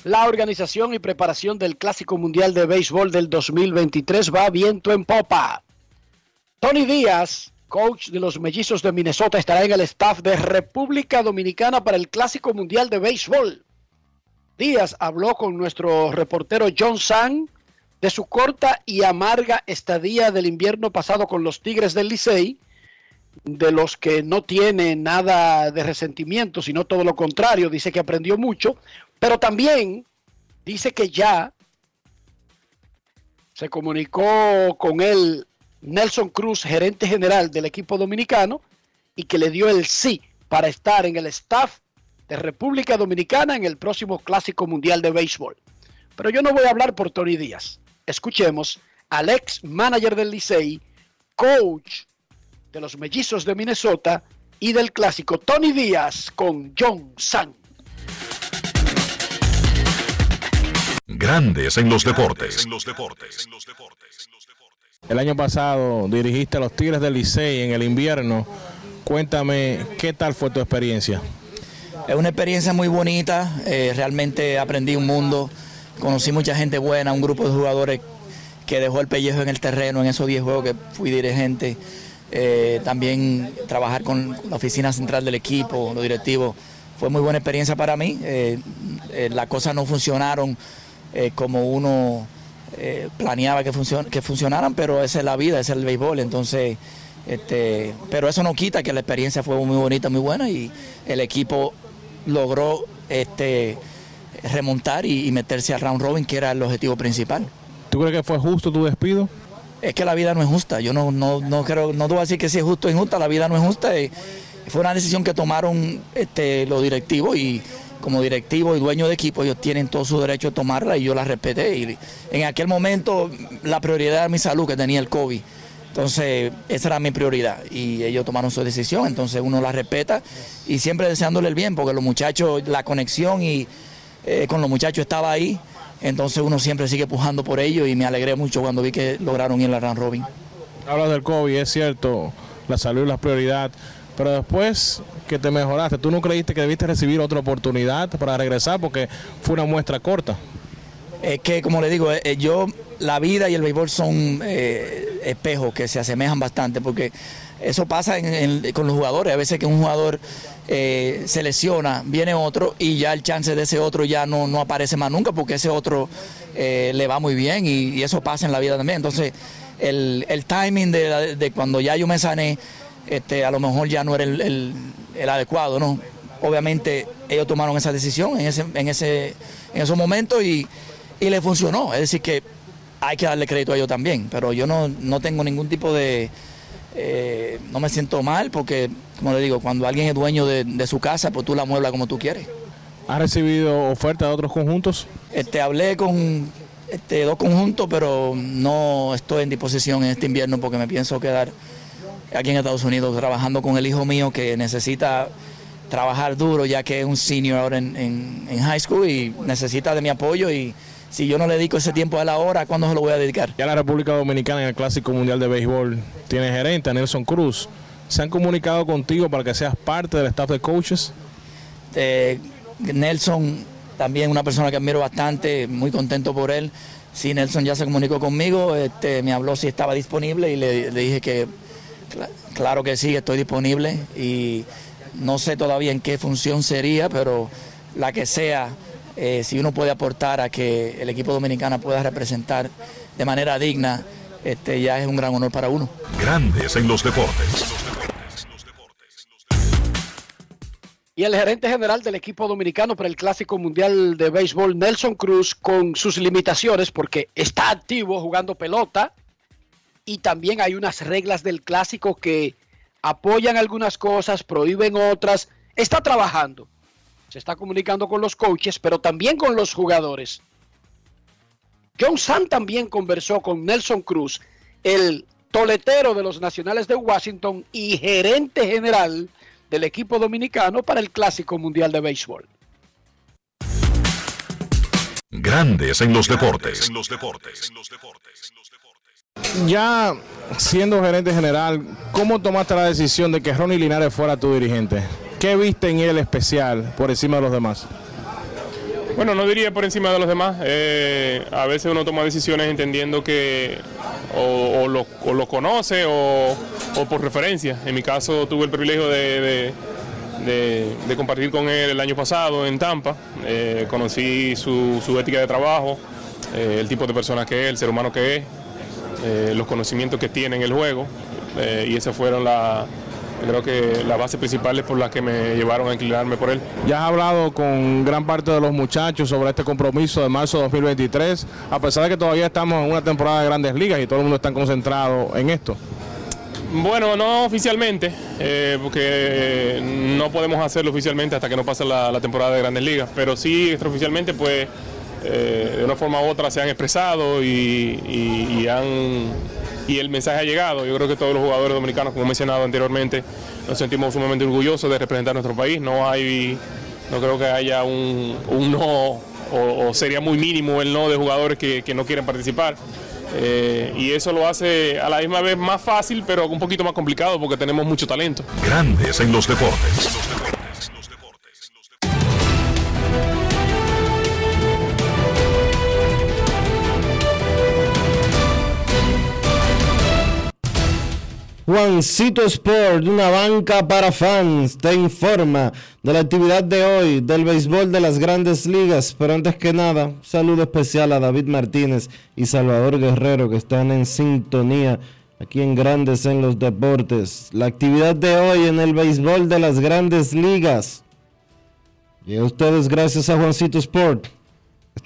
La organización y preparación del Clásico Mundial de Béisbol del 2023 va viento en popa. Tony Díaz, coach de los Mellizos de Minnesota, estará en el staff de República Dominicana para el Clásico Mundial de Béisbol. Díaz habló con nuestro reportero John Sang de su corta y amarga estadía del invierno pasado con los Tigres del Licey, de los que no tiene nada de resentimiento, sino todo lo contrario, dice que aprendió mucho, pero también dice que ya se comunicó con él Nelson Cruz, gerente general del equipo dominicano, y que le dio el sí para estar en el staff de República Dominicana en el próximo Clásico Mundial de Béisbol. Pero yo no voy a hablar por Tony Díaz. Escuchemos al ex manager del Licey, coach de los Mellizos de Minnesota y del Clásico Tony Díaz con John San. Grandes en los deportes. El año pasado dirigiste a los Tigres del Licey en el invierno. Cuéntame, ¿qué tal fue tu experiencia? Es una experiencia muy bonita, eh, realmente aprendí un mundo, conocí mucha gente buena, un grupo de jugadores que dejó el pellejo en el terreno en esos 10 juegos que fui dirigente. Eh, también trabajar con la oficina central del equipo, los directivos, fue muy buena experiencia para mí. Eh, eh, las cosas no funcionaron como uno planeaba que, funcion- que funcionaran, pero esa es la vida, ese es el béisbol. Entonces, este, pero eso no quita que la experiencia fue muy bonita, muy buena y el equipo logró este, remontar y, y meterse al round robin, que era el objetivo principal. ¿Tú crees que fue justo tu despido? Es que la vida no es justa. Yo no, no, no creo, no a decir que si es justo o injusta, la vida no es justa. Eh, fue una decisión que tomaron este, los directivos y como directivo y dueño de equipo, ellos tienen todo su derecho a tomarla y yo la respeté. Y en aquel momento la prioridad era mi salud, que tenía el COVID. Entonces, esa era mi prioridad y ellos tomaron su decisión, entonces uno la respeta y siempre deseándole el bien, porque los muchachos, la conexión y eh, con los muchachos estaba ahí, entonces uno siempre sigue pujando por ellos y me alegré mucho cuando vi que lograron ir al round robin. Hablas del COVID, es cierto, la salud es la prioridad, pero después que te mejoraste, ¿tú no creíste que debiste recibir otra oportunidad para regresar? Porque fue una muestra corta. Es que, como le digo, eh, yo, la vida y el béisbol son eh, espejos que se asemejan bastante, porque eso pasa en- con los jugadores. A veces que un jugador eh, se lesiona, viene otro y ya el chance de ese otro ya no, no aparece más nunca, porque ese otro eh, le va muy bien y, eso pasa en la vida también. Entonces, el, el timing de, la- de cuando ya yo me sané, este, a lo mejor ya no era el, el- el adecuado, ¿no? Obviamente ellos tomaron esa decisión en ese, en ese, en esos momentos y, y le funcionó. Es decir que hay que darle crédito a ellos también, pero yo no, no tengo ningún tipo de, eh, no me siento mal porque, como le digo, cuando alguien es dueño de, de su casa, pues tú la mueblas como tú quieres. ¿Has recibido ofertas de otros conjuntos? Este, hablé con este, dos conjuntos, pero no estoy en disposición en este invierno porque me pienso quedar aquí en Estados Unidos trabajando con el hijo mío que necesita trabajar duro ya que es un senior ahora en, en- en high school y necesita de mi apoyo y si yo no le dedico ese tiempo a él ahora, ¿cuándo se lo voy a dedicar? Ya la República Dominicana en el Clásico Mundial de Béisbol tiene gerente Nelson Cruz. ¿Se han comunicado contigo para que seas parte del staff de coaches? Eh, Nelson, también una persona que admiro bastante, muy contento por él. Sí, Nelson ya se comunicó conmigo, este, me habló si estaba disponible y le, le dije que cla- claro que sí, estoy disponible y no sé todavía en qué función sería, pero la que sea, eh, si uno puede aportar a que el equipo dominicano pueda representar de manera digna, este, ya es un gran honor para uno. Grandes en los deportes. Y el gerente general del equipo dominicano para el Clásico Mundial de Béisbol, Nelson Cruz, con sus limitaciones, porque está activo jugando pelota y también hay unas reglas del clásico que apoyan algunas cosas, prohíben otras. Está trabajando, se está comunicando con los coaches, pero también con los jugadores. John San también conversó con Nelson Cruz, el toletero de los Nacionales de Washington y gerente general del equipo dominicano para el Clásico Mundial de Béisbol. Grandes en los deportes. Ya siendo gerente general, ¿cómo tomaste la decisión de que Ronnie Linares fuera tu dirigente? ¿Qué viste en él especial por encima de los demás? Bueno, no diría por encima de los demás. Eh, a veces uno toma decisiones entendiendo que o, lo, conoce o, por referencia. En mi caso tuve el privilegio de, compartir con él el año pasado en Tampa. Eh, conocí su, ética de trabajo, eh, el tipo de persona que es, el ser humano que es, los conocimientos que tiene en el juego. y esas fueron la, creo que las bases principales por las que me llevaron a inclinarme por él. Ya has hablado con gran parte de los muchachos sobre este compromiso de marzo de 2023, a pesar de que todavía estamos en una temporada de grandes ligas y todo el mundo está concentrado en esto. Bueno, no oficialmente, eh, porque no podemos hacerlo oficialmente hasta que no pase la, la temporada de Grandes Ligas, pero sí extraoficialmente, pues eh, de una forma u otra se han expresado y, han, y el mensaje ha llegado. Yo creo que todos los jugadores dominicanos, como he mencionado anteriormente, nos sentimos sumamente orgullosos de representar nuestro país. No hay, no creo que haya un, no, o, sería muy mínimo el no de jugadores que, que no quieren participar. Eh, y eso lo hace a la misma vez más fácil, pero un poquito más complicado porque tenemos mucho talento. Grandes en los deportes. Juancito Sport, una banca para fans, te informa de la actividad de hoy del béisbol de las grandes ligas. Pero antes que nada, saludo especial a David Martínez y Salvador Guerrero que están en sintonía aquí en Grandes en los Deportes. La actividad de hoy en el béisbol de las grandes ligas. Y a ustedes gracias a Juancito Sport.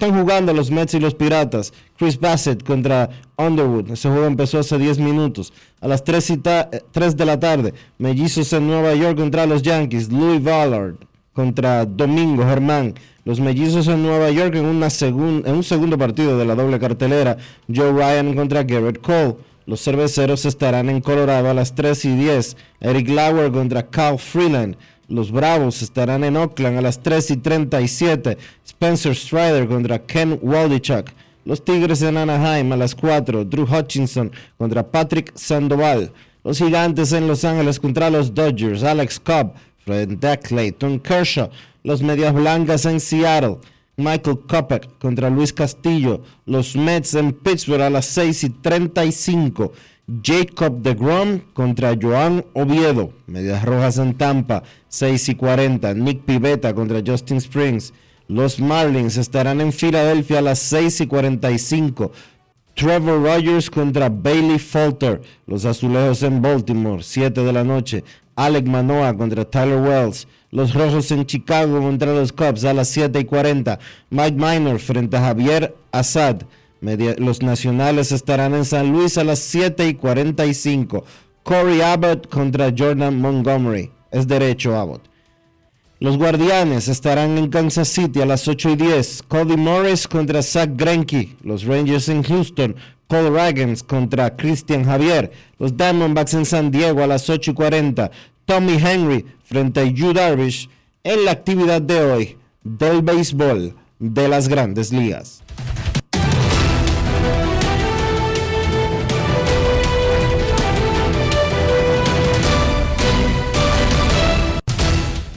Están jugando los Mets y los Piratas. Chris Bassett contra Underwood. Ese juego empezó hace 10 minutos. A las 3, y ta- eh, 3 de la tarde, Mellizos en Nueva York contra los Yankees. Louis Ballard contra Domingo Germán. Los Mellizos en Nueva York en, en un segundo partido de la doble cartelera. Joe Ryan contra Garrett Cole. Los cerveceros estarán en Colorado a las 3 y 10. Eric Lauer contra Cal Freeland. Los Bravos estarán en Oakland a las 3 y 37. Spencer Strider contra Ken Waldichuk. Los Tigres en Anaheim a las 4. Drew Hutchinson contra Patrick Sandoval. Los Gigantes en Los Ángeles contra los Dodgers. Alex Cobb frente a Clayton Kershaw. Los Medias Blancas en Seattle. Michael Kopech contra Luis Castillo. Los Mets en Pittsburgh a las 6 y 35. Jacob de Grom contra Joan Oviedo. Medias Rojas en Tampa, 6 y 40. Nick Pivetta contra Justin Springs. Los Marlins estarán en Filadelfia a las 6 y 45. Trevor Rogers contra Bailey Falter. Los Azulejos en Baltimore, 7 de la noche. Alec Manoa contra Tyler Wells. Los Rojos en Chicago contra los Cubs a las 7 y 40. Mike Minor frente a Javier Assad. Los Nacionales estarán en San Luis a las 7 y 45. Corey Abbott contra Jordan Montgomery. Es derecho Abbott. Los Guardianes estarán en Kansas City a las 8 y 10. Cody Morris contra Zach Greinke. Los Rangers en Houston. Paul Ragans contra Christian Javier. Los Diamondbacks en San Diego a las 8 y 40. Tommy Henry frente a Yu Darvish en la actividad de hoy del béisbol de las grandes ligas.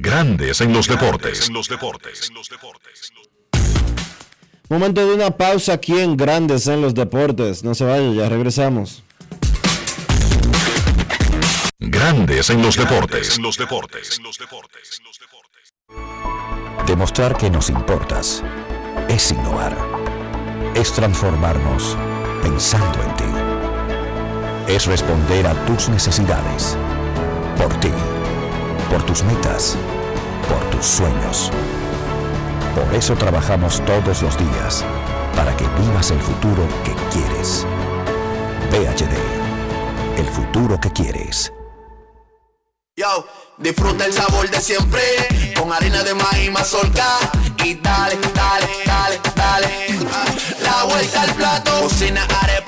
Grandes en los deportes. Momento de una pausa aquí en Grandes en los Deportes. No se vaya, ya regresamos. Grandes en los deportes. Demostrar que nos importas es innovar. Es transformarnos pensando en ti. Es responder a tus necesidades. Por ti. Por tus metas. Por tus sueños. Por eso trabajamos todos los días. Para que vivas el futuro que quieres. PHD. El futuro que quieres. Yo, disfruta el sabor de siempre con harina de maíz mazorca y dale, dale, dale, dale. La vuelta al plato, cocina arepa,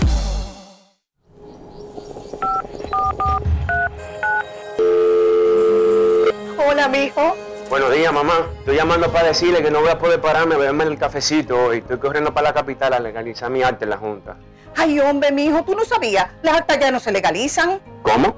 Hola, mijo. Buenos días, mamá. Estoy llamando para decirle que no voy a poder pararme a beberme el cafecito hoy. Estoy corriendo para la capital a legalizar mi arte en la Junta. Ay, hombre, mijo, tú no sabías. Las actas ya no se legalizan. ¿Cómo?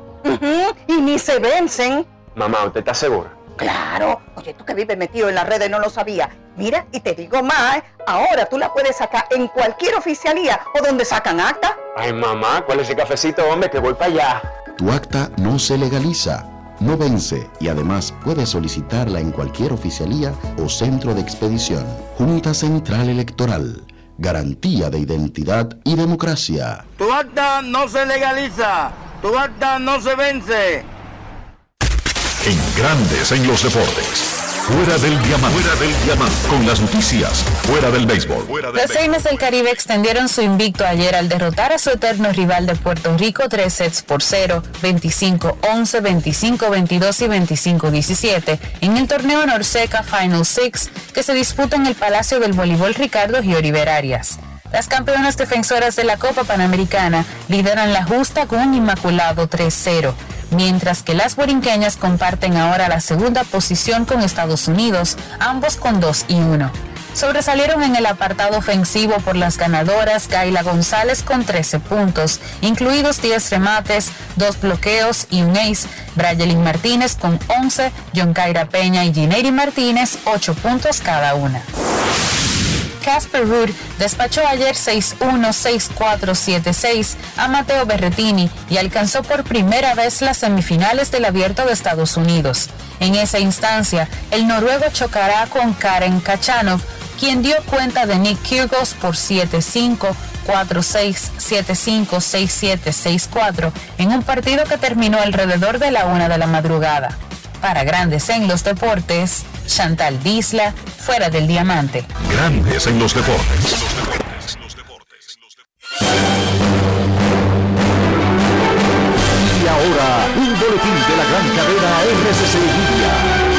Y ni se vencen. Mamá, ¿usted está segura? Claro. Oye, tú que vives metido en las redes no lo sabías. Mira, y te digo más, ¿eh? ahora tú la puedes sacar en cualquier oficialía o donde sacan acta. Ay, mamá, ¿cuál es ese cafecito, hombre? Que voy para allá. Tu acta no se legaliza, no vence y además puedes solicitarla en cualquier oficialía o centro de expedición. Junta Central Electoral. Garantía de identidad y democracia. Tu acta no se legaliza, tu acta no se vence. En Grandes en los deportes. Fuera del diamante. Fuera del diamante. Con las noticias. Fuera del béisbol. Los Seines del Caribe extendieron su invicto ayer al derrotar a su eterno rival de Puerto Rico tres sets por 0, 25-11, 25-22 y 25-17 en el torneo Norseca Final Six que se disputa en el Palacio del Voleibol Ricardo Gioriver Arias. Las campeonas defensoras de la Copa Panamericana lideran la justa con un inmaculado 3-0, mientras que las borinqueñas comparten ahora la segunda posición con Estados Unidos, ambos con 2 y 1. Sobresalieron en el apartado ofensivo por las ganadoras Kaila González con 13 puntos, incluidos 10 remates, 2 bloqueos y un ace, Brayelin Martínez con 11, John Kaira Peña y Gineiri Martínez 8 puntos cada una. Casper Ruud despachó ayer 6-1, 6-4, 7-6 a Mateo Berretini y alcanzó por primera vez las semifinales del Abierto de Estados Unidos. En esa instancia, el noruego chocará con Karen Kachanov, quien dio cuenta de Nick Kyrgios por 7-5, 4-6, 7-5, 6-7, 6-4 en un partido que terminó alrededor de la una de la madrugada. Para Grandes en los Deportes, Chantal Disla, fuera del diamante. Grandes en los deportes. Y ahora, un boletín de la gran cadena RCC Media.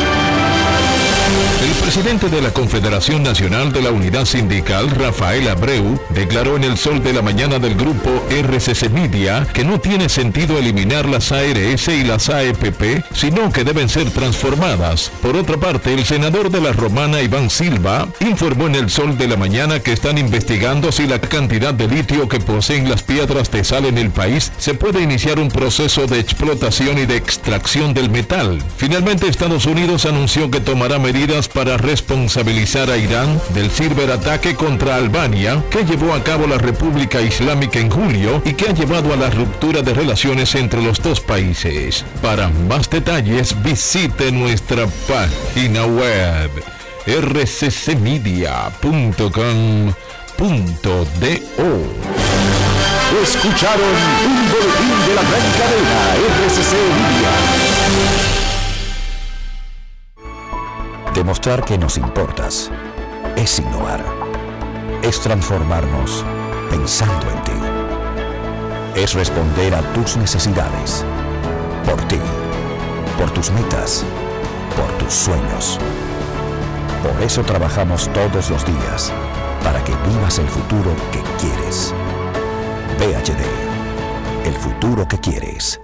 El presidente de la Confederación Nacional de la Unidad Sindical, Rafael Abreu, declaró en el sol de la mañana del grupo RCC Media que no tiene sentido eliminar las ARS y las AEPP, sino que deben ser transformadas. Por otra parte, el senador de la Romana, Iván Silva, informó en el sol de la mañana que están investigando si la cantidad de litio que poseen las piedras de sal en el país se puede iniciar un proceso de explotación y de extracción del metal. Finalmente, Estados Unidos anunció que tomará medidas para responsabilizar a Irán del ciberataque contra Albania que llevó a cabo la República Islámica en julio y que ha llevado a la ruptura de relaciones entre los dos países. Para más detalles visite nuestra página web rccmedia.com.do Escucharon un boletín de la gran cadena RCC Media. Demostrar que nos importas es innovar. Es transformarnos pensando en ti. Es responder a tus necesidades. Por ti. Por tus metas. Por tus sueños. Por eso trabajamos todos los días, para que vivas el futuro que quieres. PHD, el futuro que quieres.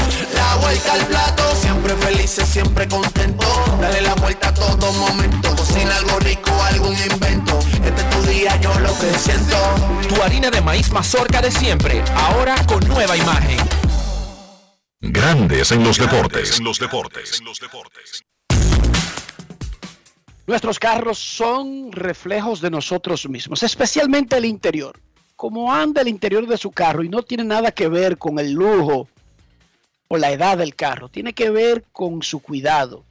La vuelta al plato, siempre felices, siempre contento. Dale la vuelta a todo momento, cocina algo rico, algún invento. Este es tu día, yo lo que siento. Tu harina de maíz mazorca de siempre, ahora con nueva imagen. Grandes en los deportes. En los deportes. Nuestros carros son reflejos de nosotros mismos, especialmente el interior. Como anda el interior de su carro y no tiene nada que ver con el lujo o la edad del carro, tiene que ver con su cuidado.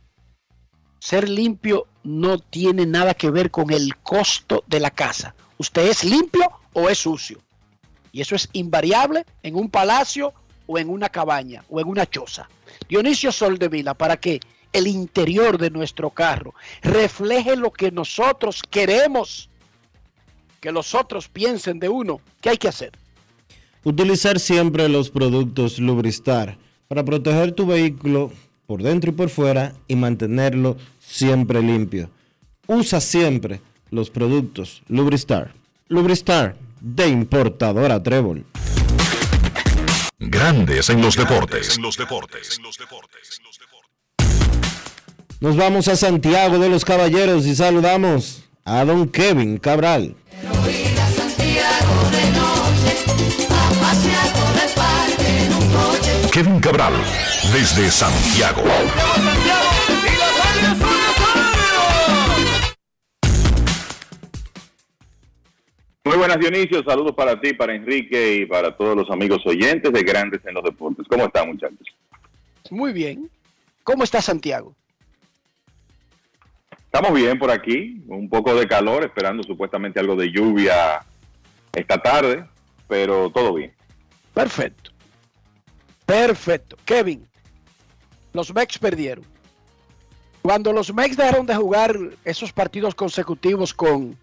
Ser limpio no tiene nada que ver con el costo de la casa. ¿Usted es limpio o es sucio? Y eso es invariable en un palacio o en una cabaña o en una choza. Dionisio Soldevila, para que el interior de nuestro carro refleje lo que nosotros queremos que los otros piensen de uno. ¿Qué hay que hacer? Utilizar siempre los productos Lubristar para proteger tu vehículo por dentro y por fuera y mantenerlo siempre limpio. Usa siempre los productos Lubristar. Lubristar de importadora Trébol. Grandes en los deportes. En los deportes. Nos vamos a Santiago de los Caballeros y saludamos a don Kevin Cabral. Kevin Cabral, desde Santiago. Muy buenas Dionisio, saludos para ti, para Enrique y para todos los amigos oyentes de Grandes en los Deportes. ¿Cómo están muchachos? Muy bien. ¿Cómo está Santiago? Estamos bien por aquí, un poco de calor, esperando supuestamente algo de lluvia esta tarde, pero todo bien. Perfecto. Perfecto. Kevin, los Mex perdieron. Cuando los Mex dejaron de jugar esos partidos consecutivos con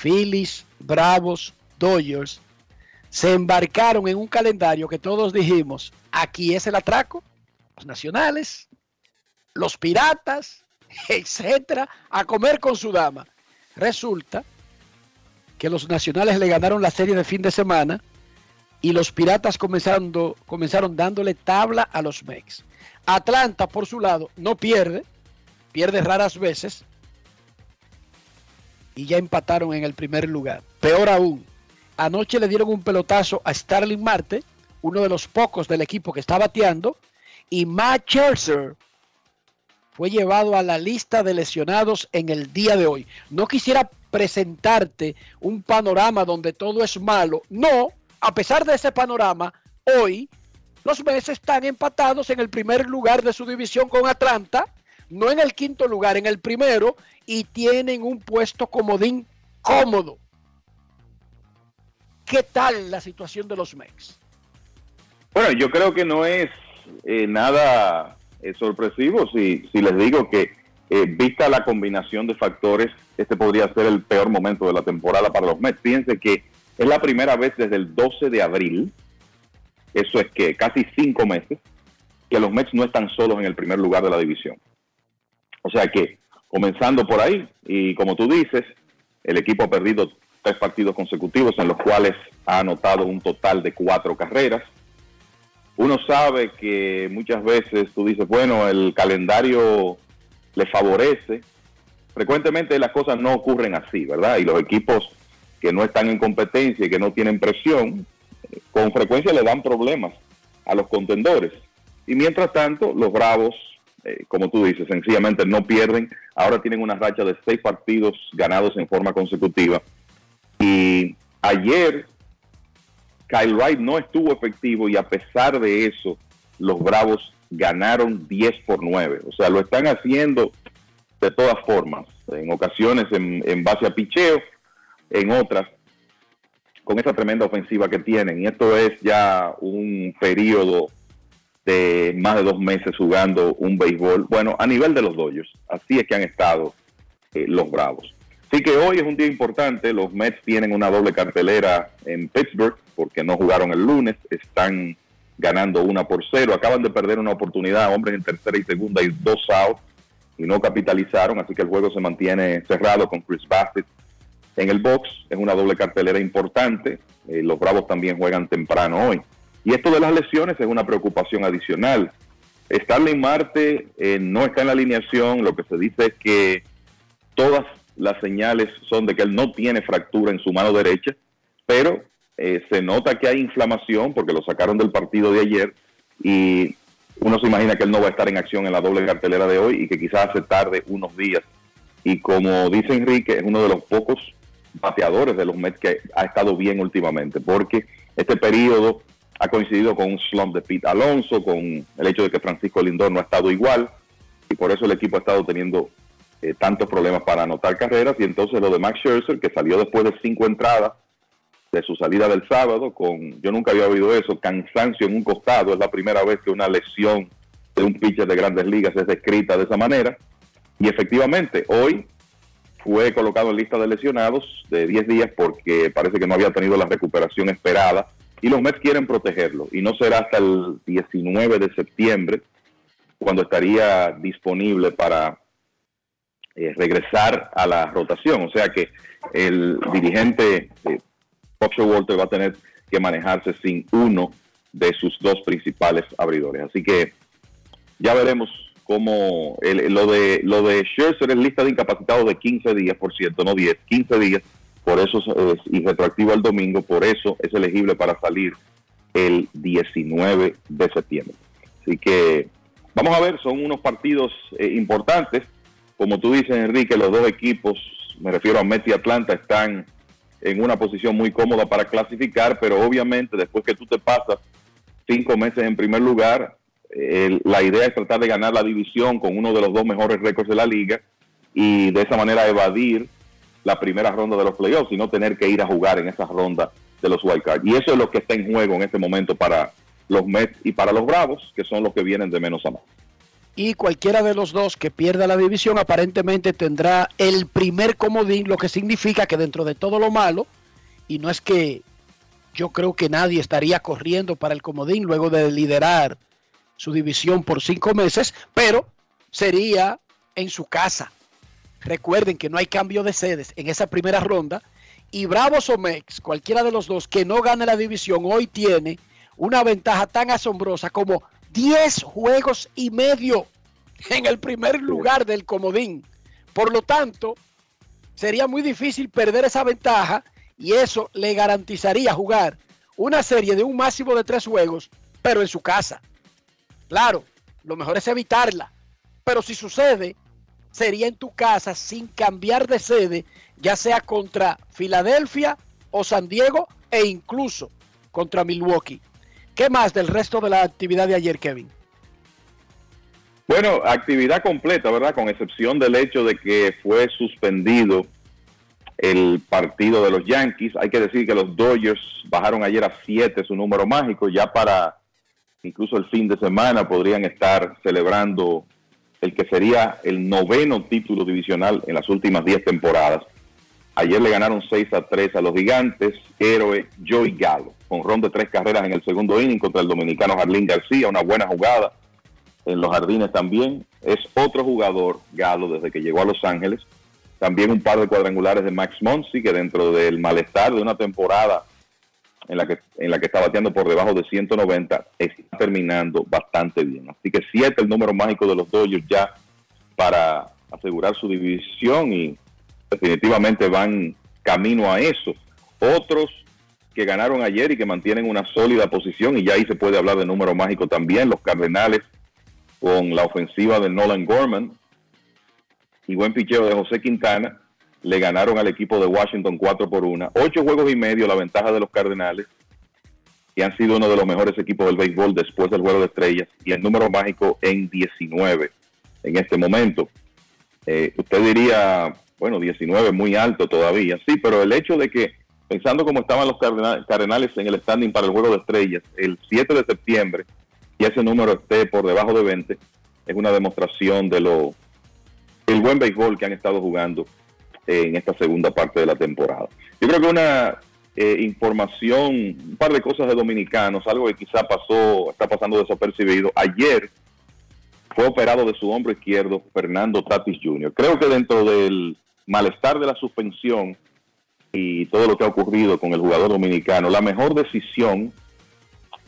Phillies, Bravos, Dodgers, se embarcaron en un calendario que todos dijimos, aquí es el atraco, los nacionales, los piratas, (laughs) etcétera, a comer con su dama. Resulta que los nacionales le ganaron la serie de fin de semana y los piratas comenzaron, comenzaron dándole tabla a los Mex. Atlanta, por su lado, no pierde, pierde raras veces y ya empataron en el primer lugar. Peor aún, anoche le dieron un pelotazo a Starling Marte, uno de los pocos del equipo que está bateando, y Matt Scherzer fue llevado a la lista de lesionados en el día de hoy. No quisiera presentarte un panorama donde todo es malo. No, a pesar de ese panorama, hoy los Mets están empatados en el primer lugar de su división con Atlanta, no en el quinto lugar, en el primero, y tienen un puesto comodín cómodo. ¿Qué tal la situación de los Mets? Bueno, yo creo que no es eh, nada eh, sorpresivo si, si les digo que eh, vista la combinación de factores, este podría ser el peor momento de la temporada para los Mets. Fíjense que es la primera vez desde el 12 de abril, eso es que casi cinco meses, que los Mets no están solos en el primer lugar de la división. O sea que, comenzando por ahí, y como tú dices, el equipo ha perdido tres partidos consecutivos en los cuales ha anotado un total de cuatro carreras. Uno sabe que muchas veces tú dices, bueno, el calendario le favorece. Frecuentemente las cosas no ocurren así, ¿verdad? Y los equipos que no están en competencia y que no tienen presión, con frecuencia le dan problemas a los contendores. Y mientras tanto, los Bravos, eh, como tú dices, sencillamente no pierden. Ahora tienen una racha de seis partidos ganados en forma consecutiva. Y ayer Kyle Wright no estuvo efectivo y a pesar de eso, los Bravos ganaron 10 por 9. O sea, lo están haciendo de todas formas, en ocasiones en, en base a picheo, en otras con esa tremenda ofensiva que tienen. Y esto es ya un periodo de más de dos meses jugando un béisbol. Bueno, a nivel de los Dodgers, así es que han estado eh, los Bravos. Así que hoy es un día importante. Los Mets tienen una doble cartelera en Pittsburgh porque no jugaron el lunes. Están ganando una por cero. Acaban de perder una oportunidad, hombres en tercera y segunda y dos out y no capitalizaron. Así que el juego se mantiene cerrado con Chris Bassett en el box. Es una doble cartelera importante. Eh, los Bravos también juegan temprano hoy. Y esto de las lesiones es una preocupación adicional. Starling Marte eh, no está en la alineación. Lo que se dice es que todas las señales son de que él no tiene fractura en su mano derecha, pero eh, se nota que hay inflamación porque lo sacaron del partido de ayer y uno se imagina que él no va a estar en acción en la doble cartelera de hoy y que quizás se tarde unos días. Y como dice Enrique, es uno de los pocos bateadores de los Mets que ha estado bien últimamente, porque este periodo ha coincidido con un slump de Pete Alonso, con el hecho de que Francisco Lindor no ha estado igual, y por eso el equipo ha estado teniendo eh, tantos problemas para anotar carreras, y entonces lo de Max Scherzer, que salió después de cinco entradas de su salida del sábado, con, yo nunca había oído eso, cansancio en un costado, es la primera vez que una lesión de un pitcher de grandes ligas es descrita de esa manera, y efectivamente, hoy fue colocado en lista de lesionados de 10 días porque parece que no había tenido la recuperación esperada y los Mets quieren protegerlo y no será hasta el 19 de septiembre cuando estaría disponible para eh, regresar a la rotación. O sea que el dirigente eh, Walter va a tener que manejarse sin uno de sus dos principales abridores. Así que ya veremos como lo de lo de Scherzer es lista de incapacitados de 15 días, por cierto, no 10, 15 días, por eso es y retroactivo al domingo, por eso es elegible para salir el 19 de septiembre. Así que vamos a ver, son unos partidos eh, importantes. Como tú dices, Enrique, los dos equipos, me refiero a Mets y Atlanta, están en una posición muy cómoda para clasificar, pero obviamente después que tú te pasas cinco meses en primer lugar, la idea es tratar de ganar la división con uno de los dos mejores récords de la liga y de esa manera evadir la primera ronda de los playoffs y no tener que ir a jugar en esa ronda de los wildcards. Y eso es lo que está en juego en este momento para los Mets y para los Bravos, que son los que vienen de menos a más. Y cualquiera de los dos que pierda la división aparentemente tendrá el primer comodín, lo que significa que dentro de todo lo malo, y no es que yo creo que nadie estaría corriendo para el comodín luego de liderar su división por cinco meses, pero sería en su casa. Recuerden que no hay cambio de sedes en esa primera ronda. Y Bravos o cualquiera de los dos que no gane la división, hoy tiene una ventaja tan asombrosa como 10 juegos y medio en el primer lugar del comodín. Por lo tanto, sería muy difícil perder esa ventaja y eso le garantizaría jugar una serie de un máximo de tres juegos, pero en su casa. Claro, lo mejor es evitarla. Pero si sucede, sería en tu casa sin cambiar de sede, ya sea contra Filadelfia o San Diego e incluso contra Milwaukee. ¿Qué más del resto de la actividad de ayer, Kevin? Bueno, actividad completa, ¿verdad? Con excepción del hecho de que fue suspendido el partido de los Yankees. Hay que decir que los Dodgers bajaron ayer a 7 su número mágico, ya para incluso el fin de semana podrían estar celebrando el que sería el noveno título divisional en las últimas 10 temporadas. Ayer le ganaron 6 a 3 a los gigantes, héroe Joey Galo, con ron de tres carreras en el segundo inning contra el dominicano Jarlín García, una buena jugada en los jardines también. Es otro jugador, Galo, desde que llegó a Los Ángeles. También un par de cuadrangulares de Max Monsi, que dentro del malestar de una temporada en la que, en la que está bateando por debajo de 190, está terminando bastante bien. Así que 7 el número mágico de los Dodgers ya para asegurar su división y definitivamente van camino a eso. Otros que ganaron ayer y que mantienen una sólida posición y ya ahí se puede hablar de número mágico también, los Cardenales con la ofensiva de Nolan Gorman y buen picheo de José Quintana le ganaron al equipo de Washington 4 por 1. Ocho juegos y medio la ventaja de los Cardenales, que han sido uno de los mejores equipos del béisbol después del juego de estrellas, y el número mágico en 19 en este momento. Eh, usted diría, bueno, 19 muy alto todavía, sí, pero el hecho de que pensando cómo estaban los Cardena- Cardenales en el standing para el Juego de Estrellas el 7 de septiembre, y ese número esté por debajo de 20, es una demostración de lo el buen béisbol que han estado jugando en esta segunda parte de la temporada. Yo creo que una eh, información, un par de cosas de dominicanos, algo que quizá pasó, está pasando desapercibido. Ayer fue operado de su hombro izquierdo Fernando Tatis Jr. Creo que dentro del malestar de la suspensión y todo lo que ha ocurrido con el jugador dominicano, la mejor decisión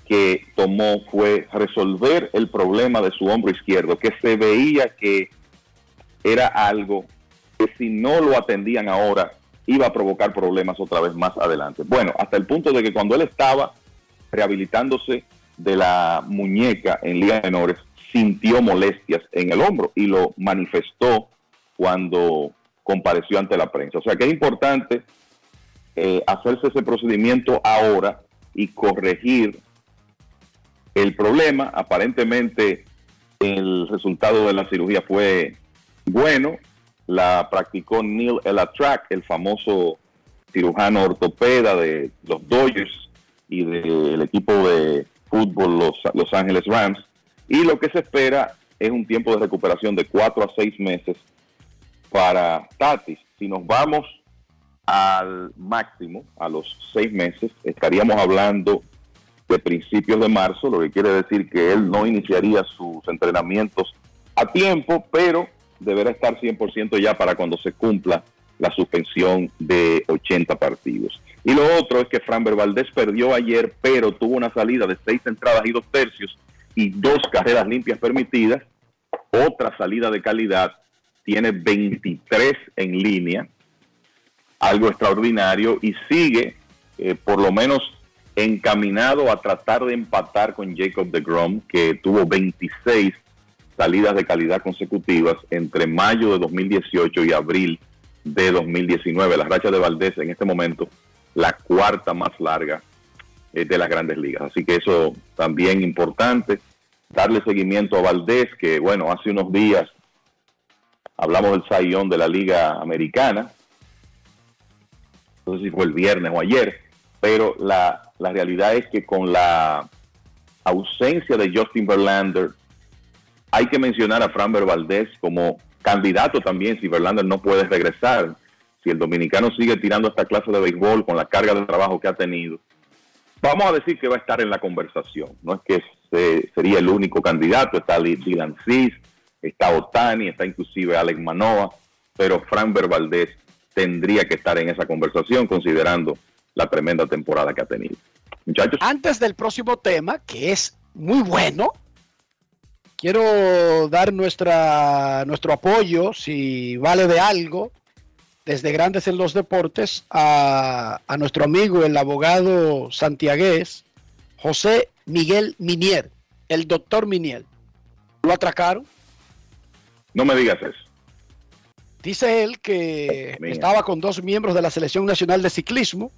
que tomó fue resolver el problema de su hombro izquierdo, que se veía que era algo si no lo atendían ahora iba a provocar problemas otra vez más adelante. Bueno, hasta el punto de que cuando él estaba rehabilitándose de la muñeca en ligas menores, sintió molestias en el hombro y lo manifestó cuando compareció ante la prensa. O sea que es importante eh, hacerse ese procedimiento ahora y corregir el problema. Aparentemente el resultado de la cirugía fue bueno. La practicó Neil Elatrak, el famoso cirujano ortopeda de los Dodgers y del equipo de fútbol Los, Los Ángeles Rams. Y lo que se espera es un tiempo de recuperación de cuatro a seis meses para Tatis. Si nos vamos al máximo, a los seis meses, estaríamos hablando de principios de marzo, lo que quiere decir que él no iniciaría sus entrenamientos a tiempo, pero deberá estar 100% ya para cuando se cumpla la suspensión de 80 partidos. Y lo otro es que Framber Valdés perdió ayer, pero tuvo una salida de seis entradas y dos tercios y dos carreras limpias permitidas. Otra salida de calidad, tiene 23 en línea, algo extraordinario, y sigue eh, por lo menos encaminado a tratar de empatar con Jacob de Grom, que tuvo 26 salidas de calidad consecutivas entre mayo de 2018 y abril de 2019. La racha de Valdés en este momento, la cuarta más larga eh, de las grandes ligas. Así que eso también importante. Darle seguimiento a Valdés, que bueno, hace unos días hablamos del sayón de la Liga Americana. No sé si fue el viernes o ayer, pero la, la realidad es que con la ausencia de Justin Verlander, hay que mencionar a Framber Valdés como candidato también si Verlander no puede regresar. Si el dominicano sigue tirando esta clase de béisbol con la carga de trabajo que ha tenido, vamos a decir que va a estar en la conversación. No es que se- sería el único candidato, está Dy- Dylan Cis, está Otani, está inclusive Alex Manoa, pero Framber Valdés tendría que estar en esa conversación considerando la tremenda temporada que ha tenido. Muchachos, Antes del próximo tema, que es muy bueno, quiero dar nuestra, nuestro apoyo, si vale de algo, desde Grandes en los Deportes, a, a nuestro amigo, el abogado santiagués, José Miguel Minier, el doctor Minier. Lo atracaron. no me digas eso. Dice él que estaba con dos miembros de la Selección Nacional de Ciclismo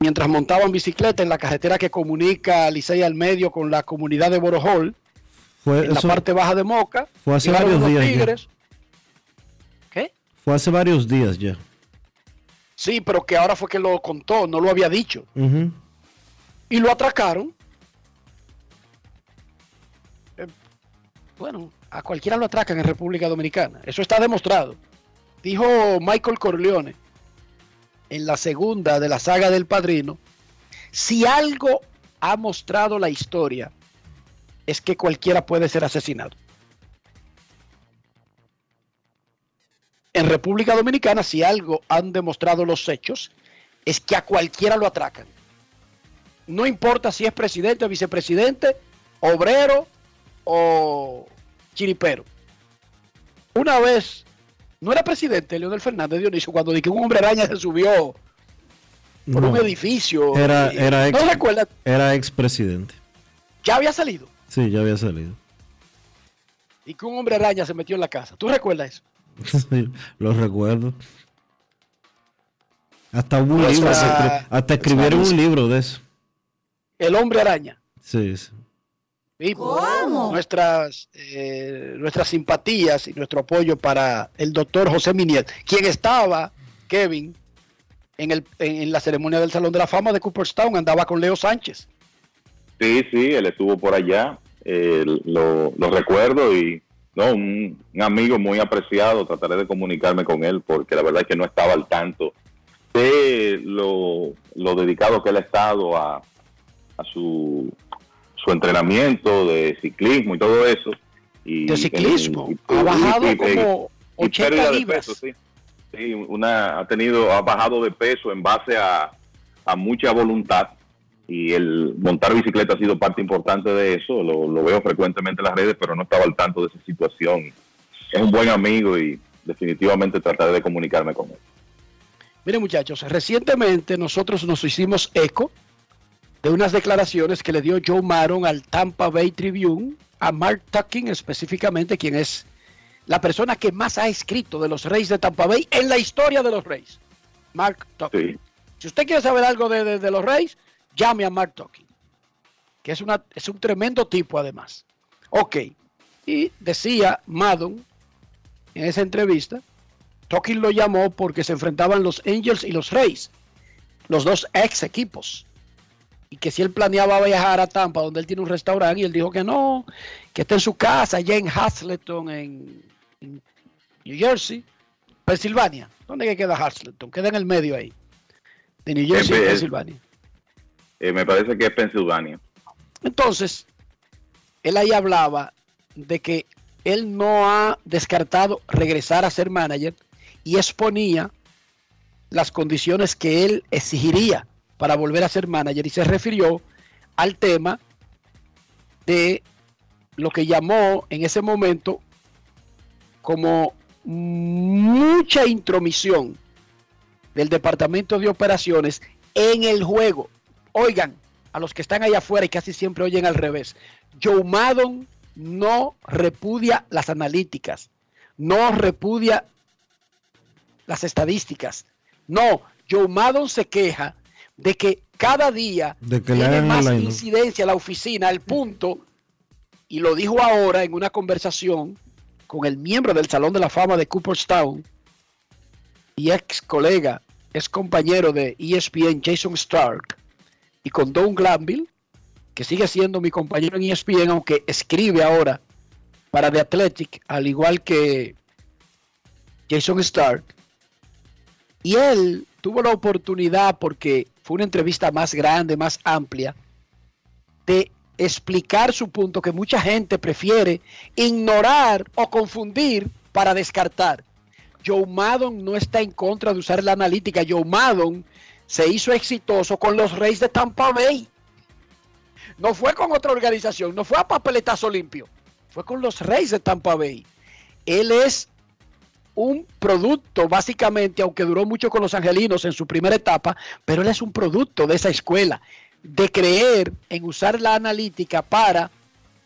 mientras montaban bicicleta en la carretera que comunica Licey al medio con la comunidad de Borojol, Fue, en la parte baja de Moca. fue hace varios días ya. tigres. ¿Qué? fue hace varios días ya. Sí, pero que ahora fue que lo contó, no lo había dicho. Y lo atracaron. Eh, bueno, a cualquiera lo atracan en República Dominicana. Eso está demostrado. Dijo Michael Corleone en la segunda de la saga del Padrino, si algo ha mostrado la historia es que cualquiera puede ser asesinado. En República Dominicana, si algo han demostrado los hechos, es que a cualquiera lo atracan. No importa si es presidente, vicepresidente, obrero o chiripero. Una vez, no era presidente Leonel Fernández Dionisio cuando di que un hombre araña se subió por No. un edificio. Era, y- era ex, ¿No recuerdas? era expresidente. Ya había salido. Sí, ya había salido. Y que un hombre araña se metió en la casa. ¿Tú recuerdas eso? (laughs) Sí, lo recuerdo. Hasta hubo un libro, hasta escribieron un libro de eso. El hombre araña. Sí, sí. Y Nuestras, eh, nuestras simpatías y nuestro apoyo para el doctor José Minier, quien estaba, Kevin, en, el, en, en la ceremonia del Salón de la Fama de Cooperstown, andaba con Leo Sánchez. Sí, sí, él estuvo por allá, eh, lo, lo recuerdo y no, un, un amigo muy apreciado, trataré de comunicarme con él porque la verdad es que no estaba al tanto de lo, lo dedicado que él ha estado a, a su, su entrenamiento de ciclismo y todo eso. Y, De ciclismo, y- ha bajado como y 80 pérdida de libras. peso, sí. Sí, una, ha tenido, ha bajado de peso en base a, a mucha voluntad y el montar bicicleta ha sido parte importante de eso. Lo, lo veo frecuentemente en las redes, pero no estaba al tanto de esa situación. Es un buen amigo y definitivamente trataré de comunicarme con él. Miren muchachos, recientemente nosotros nos hicimos eco de unas declaraciones que le dio Joe Maron al Tampa Bay Tribune, a Mark Tucking específicamente, quien es la persona que más ha escrito de los Reyes de Tampa Bay en la historia de los Reyes. Mark Tucking. Si usted quiere saber algo de, de- de los Reyes, llame a Mark Tucking, que es, una, es un tremendo tipo además. Ok, y decía Madden en esa entrevista, Tucking lo llamó porque se enfrentaban los Angels y los Reyes, los dos ex equipos. Y que si él planeaba viajar a Tampa, donde él tiene un restaurante, y él dijo que no, que está en su casa, allá en Hazleton, en, en New Jersey, Pensilvania. ¿Dónde que queda Hazleton? Queda en el medio ahí. De New Jersey y eh, Pensilvania. Eh, me parece que es Pensilvania. Entonces, él ahí hablaba de que él no ha descartado regresar a ser manager y exponía las condiciones que él exigiría para volver a ser manager y se refirió al tema de lo que llamó en ese momento como mucha intromisión del Departamento de Operaciones en el juego. Oigan, a los que están allá afuera y casi siempre oyen al revés. Joe Maddon no repudia las analíticas, no repudia las estadísticas. No, Joe Maddon se queja de que cada día De que tiene más el incidencia la oficina al punto, y lo dijo ahora en una conversación con el miembro del Salón de la Fama de Cooperstown y ex colega, ex compañero de ESPN Jason Stark, y con Don Glanville, que sigue siendo mi compañero en ESPN, aunque escribe ahora para The Athletic, al igual que Jason Stark. Y él tuvo la oportunidad, porque fue una entrevista más grande, más amplia, de explicar su punto que mucha gente prefiere ignorar o confundir para descartar. Joe Maddon no está en contra de usar la analítica. Joe Maddon se hizo exitoso con los Reyes de Tampa Bay. No fue con otra organización, no fue a papeletazo limpio, fue con los Reyes de Tampa Bay. Él es un producto, básicamente, aunque duró mucho con los angelinos en su primera etapa, pero él es un producto de esa escuela, de creer en usar la analítica para,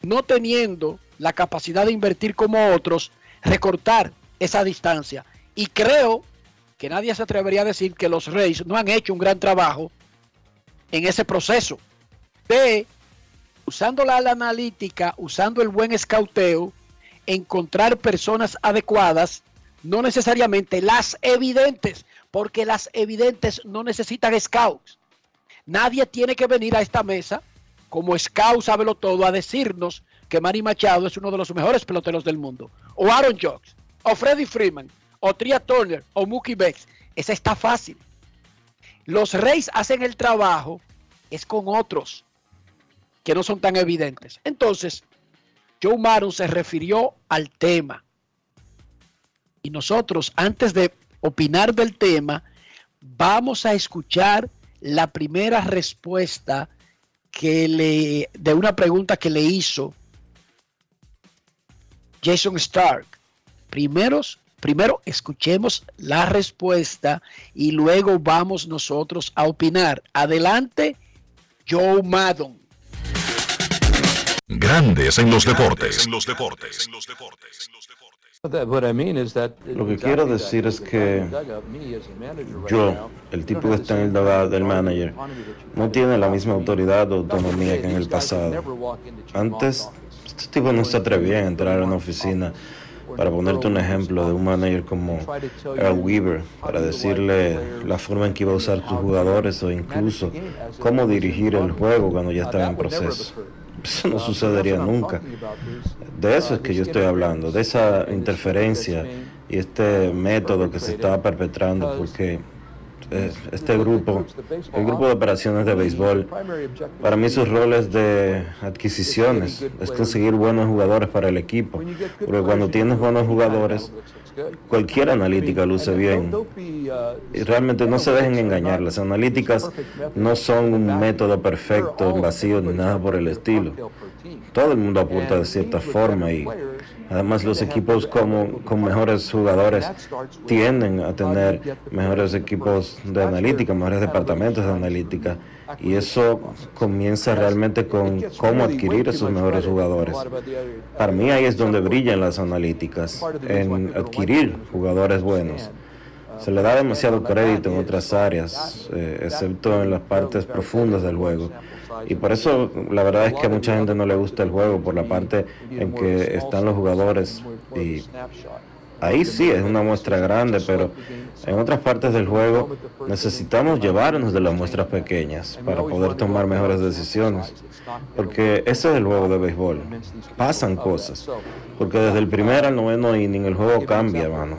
no teniendo la capacidad de invertir como otros, recortar esa distancia. Y creo que nadie se atrevería a decir que los Reyes no han hecho un gran trabajo en ese proceso de, usando la, analítica, usando el buen escauteo, encontrar personas adecuadas, no necesariamente las evidentes, porque las evidentes no necesitan scouts. Nadie tiene que venir a esta mesa como scout, sábelo todo, a decirnos que Manny Machado es uno de los mejores peloteros del mundo. O Aaron Jocks, o Freddie Freeman, o Tria Turner, o Mookie Betts. Esa está fácil. Los Reyes hacen el trabajo, es con otros que no son tan evidentes. Entonces, Joe Maron se refirió al tema. Y nosotros, antes de opinar del tema, vamos a escuchar la primera respuesta que le de una pregunta que le hizo Jason Stark. Primeros, primero escuchemos la respuesta y luego vamos nosotros a opinar. Adelante, Joe Maddon. Grandes en los deportes. Lo que quiero decir es que yo, el tipo que está en el dogado del manager, no tiene la misma autoridad o autonomía que en el pasado. Antes, este tipo no se atrevía a entrar a una oficina para ponerte un ejemplo de un manager como Earl Weaver, para decirle la forma en que iba a usar tus jugadores o incluso cómo dirigir el juego cuando ya estaba en proceso. Eso no sucedería nunca. De eso es que yo estoy hablando, de esa interferencia y este método que se estaba perpetrando, porque este grupo, el grupo de operaciones de béisbol, para mí sus roles de adquisiciones es conseguir buenos jugadores para el equipo, porque cuando tienes buenos jugadores, cualquier analítica luce bien. Y realmente no se dejen engañar, las analíticas no son un método perfecto, vacío, ni nada por el estilo. Todo el mundo apunta de cierta forma y además los equipos como, con mejores jugadores tienden a tener mejores equipos de analítica, mejores departamentos de analítica y eso comienza realmente con cómo adquirir esos mejores jugadores. Para mí ahí es donde brillan las analíticas, en adquirir jugadores buenos. Se le da demasiado crédito en otras áreas, eh, excepto en las partes profundas del juego. Y por eso la verdad es que a mucha gente no le gusta el juego, por la parte en que están los jugadores. Y ahí sí es una muestra grande, pero en otras partes del juego necesitamos llevarnos de las muestras pequeñas para poder tomar mejores decisiones. Porque ese es el juego de béisbol. Pasan cosas. Porque desde el primer al noveno inning el juego cambia, mano.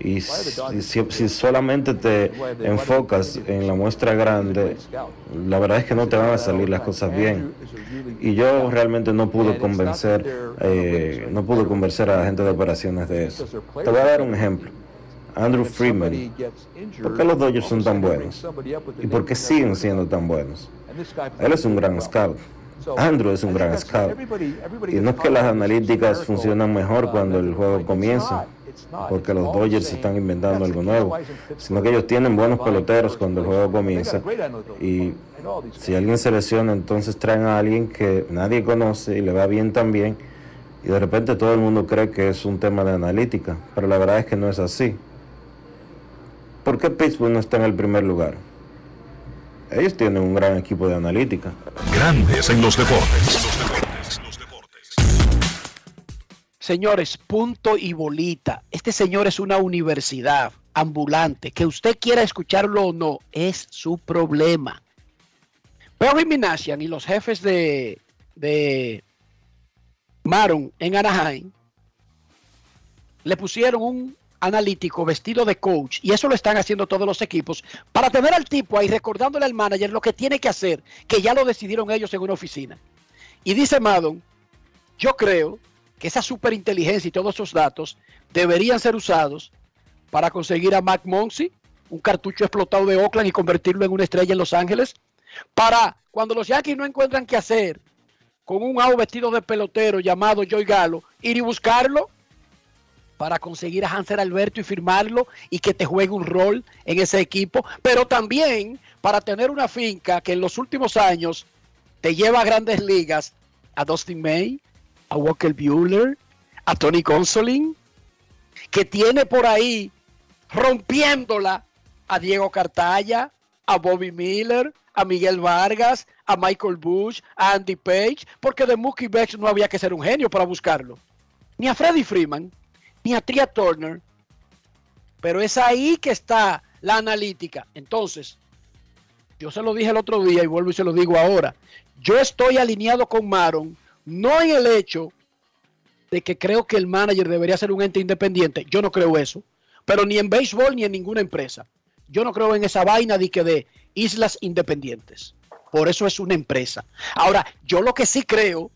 Y si, solamente te enfocas en la muestra grande, la verdad es que no te van a salir las cosas bien. Y yo realmente no pude convencer, eh, no pude convencer a la gente de operaciones de eso. Te voy a dar un ejemplo. Andrew Freeman. ¿Por qué los Dodgers son tan buenos? ¿Y por qué siguen siendo tan buenos? Él es un gran scout. Andrew es un gran scout. Y no es que las analíticas funcionan mejor cuando el juego comienza, porque los Dodgers están inventando algo nuevo, sino que ellos tienen buenos peloteros cuando el juego comienza. Y si alguien se lesiona, entonces traen a alguien que nadie conoce y le va bien también. Y de repente todo el mundo cree que es un tema de analítica, pero la verdad es que no es así. ¿Por qué Pittsburgh no está en el primer lugar? Ellos tienen un gran equipo de analítica. Grandes en los deportes. Señores, punto y bolita. Este señor es una universidad ambulante. Que usted quiera escucharlo o no, es su problema. Perry Minasian y los jefes de, de Maron en Anaheim le pusieron un analítico vestido de coach y eso lo están haciendo todos los equipos para tener al tipo ahí recordándole al manager lo que tiene que hacer, que ya lo decidieron ellos en una oficina. Y dice Madon, yo creo que esa superinteligencia y todos esos datos deberían ser usados para conseguir a Mac Monsi, un cartucho explotado de Oakland y convertirlo en una estrella en Los Ángeles, para cuando los Yankees no encuentran qué hacer con un out vestido de pelotero llamado Joy Galo, ir y buscarlo para conseguir a Hanser Alberto y firmarlo y que te juegue un rol en ese equipo, pero también para tener una finca que en los últimos años te lleva a grandes ligas, a Dustin May, a Walker Bueller, a Tony Gonsolin, que tiene por ahí rompiéndola a Diego Cartaya, a Bobby Miller, a Miguel Vargas, a Michael Bush, a Andy Page, porque de Mookie Betts no había que ser un genio para buscarlo. Ni a Freddie Freeman, ni a Tria Turner. Pero es ahí que está la analítica. Entonces, yo se lo dije el otro día y vuelvo y se lo digo ahora. Yo estoy alineado con Maron, no en el hecho de que creo que el manager debería ser un ente independiente. Yo no creo eso. Pero ni en béisbol ni en ninguna empresa. Yo no creo en esa vaina de que de islas independientes. Por eso es una empresa. Ahora, yo lo que sí creo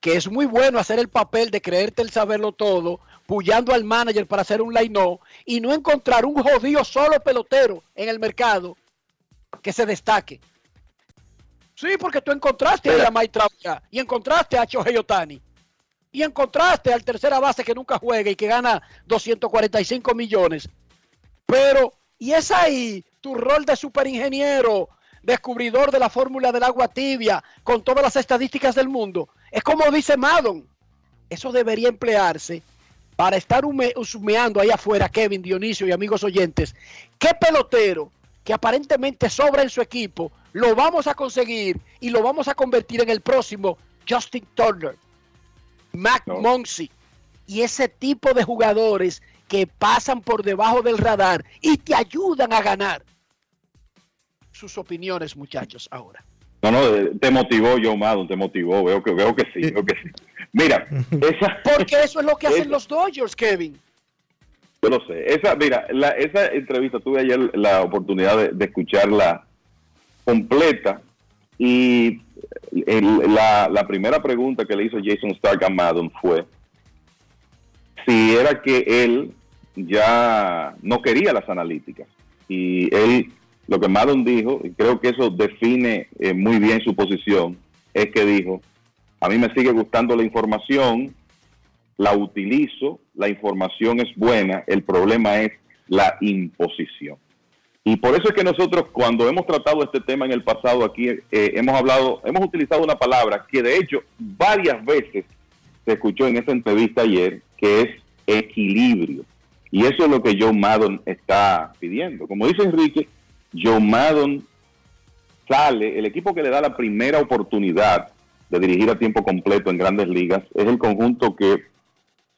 que es muy bueno hacer el papel de creerte el saberlo todo, pullando al manager para hacer un line y no encontrar un jodido solo pelotero en el mercado que se destaque. Sí, porque tú encontraste a Mike Trout ya, y encontraste a Shohei Otani y encontraste al tercera base que nunca juega y que gana 245 millones. Pero, y es ahí tu rol de superingeniero, descubridor de la fórmula del agua tibia, con todas las estadísticas del mundo. Es como dice Madon. Eso debería emplearse para estar hume- humeando ahí afuera, Kevin, Dionisio y amigos oyentes. ¿Qué pelotero que aparentemente sobra en su equipo lo vamos a conseguir y lo vamos a convertir en el próximo Justin Turner, Mac Monsi? y ese tipo de jugadores que pasan por debajo del radar y te ayudan a ganar. Sus opiniones, muchachos, ahora. No, no, eh, te motivó, Joe Maddon, te motivó. Veo que, veo que sí, veo que sí. Mira, (laughs) esa. Porque eso es lo que hacen (laughs) los Dodgers, Kevin. Yo lo sé. Esa, mira, la, esa entrevista tuve ayer la oportunidad de, de escucharla completa y el- la, la primera pregunta que le hizo Jason Stark a Madden fue si era que él ya no quería las analíticas. Y él, lo que Madden dijo, y creo que eso define eh, muy bien su posición, es que dijo, a mí me sigue gustando la información, la utilizo, la información es buena, el problema es la imposición. Y por eso es que nosotros cuando hemos tratado este tema en el pasado aquí, eh, hemos hablado, hemos utilizado una palabra que de hecho varias veces se escuchó en esa entrevista ayer, que es equilibrio. Y eso es lo que Joe Maddon está pidiendo. Como dice Enrique, Joe Maddon sale, el equipo que le da la primera oportunidad de dirigir a tiempo completo en grandes ligas es el conjunto que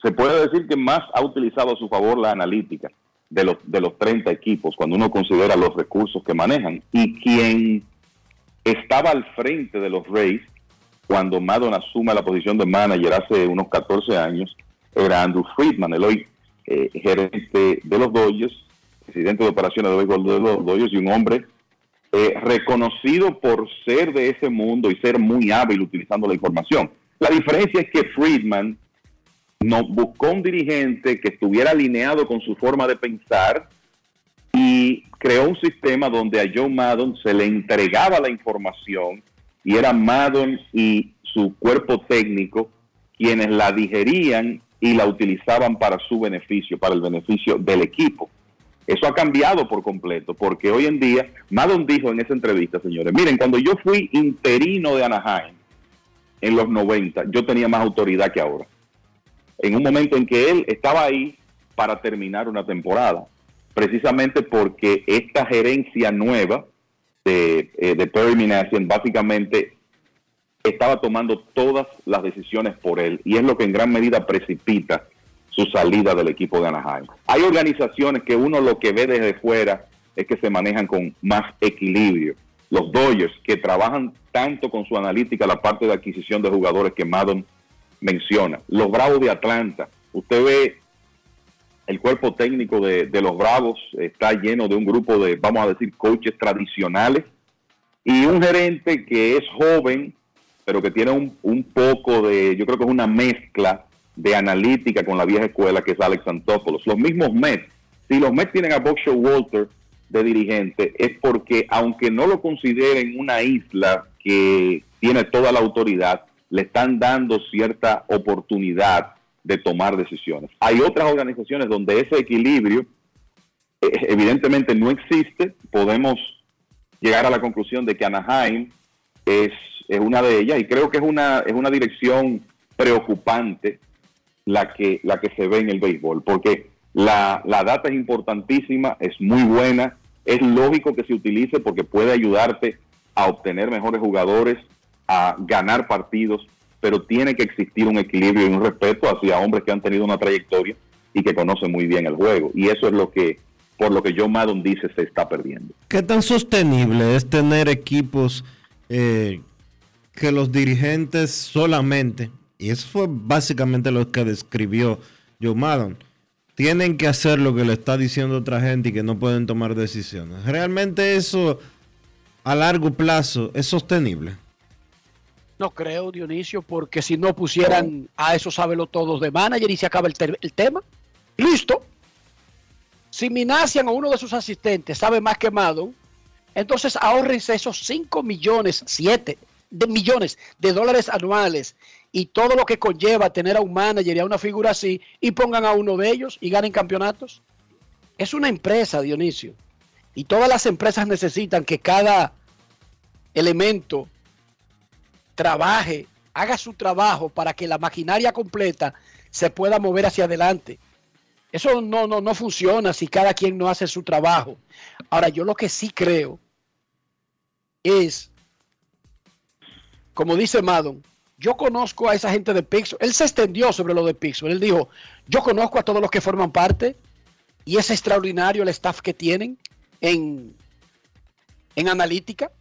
se puede decir que más ha utilizado a su favor la analítica de los, de los 30 equipos, cuando uno considera los recursos que manejan. Y quien estaba al frente de los Rays cuando Maddon asume la posición de manager hace unos 14 años, era Andrew Friedman, el hoy eh, gerente de los Dodgers, presidente de operaciones de de los Dodgers y un hombre eh, reconocido por ser de ese mundo y ser muy hábil utilizando la información. La diferencia es que Friedman no buscó un dirigente que estuviera alineado con su forma de pensar y creó un sistema donde a Joe Maddon se le entregaba la información y era Maddon y su cuerpo técnico quienes la digerían y la utilizaban para su beneficio, para el beneficio del equipo. Eso ha cambiado por completo, porque hoy en día, Maddon dijo en esa entrevista, señores, miren, cuando yo fui interino de Anaheim en los 90, yo tenía más autoridad que ahora. En un momento en que él estaba ahí para terminar una temporada, precisamente porque esta gerencia nueva de, eh, de Perry Minasian básicamente estaba tomando todas las decisiones por él y es lo que en gran medida precipita su salida del equipo de Anaheim. Hay organizaciones que uno lo que ve desde fuera es que se manejan con más equilibrio. Los Dodgers, que trabajan tanto con su analítica, la parte de adquisición de jugadores que Madden menciona. Los Bravos de Atlanta, usted ve el cuerpo técnico de, los Bravos, está lleno de un grupo de, vamos a decir, coaches tradicionales y un gerente que es joven, pero que tiene un, un poco de, yo creo que es una mezcla de analítica con la vieja escuela que es Alex Antopoulos. Los mismos Mets, si los Mets tienen a Buck Walter de dirigente, es porque aunque no lo consideren una isla que tiene toda la autoridad, le están dando cierta oportunidad de tomar decisiones. Hay otras organizaciones donde ese equilibrio eh, evidentemente no existe. Podemos llegar a la conclusión de que Anaheim es, es una de ellas y creo que es una, es una dirección preocupante la que, la que se ve en el béisbol, porque la, la data es importantísima, es muy buena, es lógico que se utilice porque puede ayudarte a obtener mejores jugadores, a ganar partidos, pero tiene que existir un equilibrio y un respeto hacia hombres que han tenido una trayectoria y que conocen muy bien el juego. Y eso es lo que, por lo que John Madden dice, se está perdiendo. ¿Qué tan sostenible es tener equipos eh, que los dirigentes solamente, y eso fue básicamente lo que describió Joe Maddon, tienen que hacer lo que le está diciendo otra gente y que no pueden tomar decisiones? ¿Realmente eso a largo plazo es sostenible? No creo, Dionisio, porque si no pusieran a esos todos de manager y se acaba el, el tema, listo. Si Minasian o uno de sus asistentes sabe más que Maddon, entonces ahórrense esos 5 millones, 7 de millones de dólares anuales y todo lo que conlleva tener a un manager y a una figura así y pongan a uno de ellos y ganen campeonatos. Es una empresa, Dionisio. Y todas las empresas necesitan que cada elemento trabaje, haga su trabajo para que la maquinaria completa se pueda mover hacia adelante. Eso no, no, no funciona si cada quien no hace su trabajo. Ahora, yo lo que sí creo es, como dice Madon, yo conozco a esa gente de Pixel. Él se extendió sobre lo de Pixel. Él dijo, yo conozco a todos los que forman parte y es extraordinario el staff que tienen en, en analítica.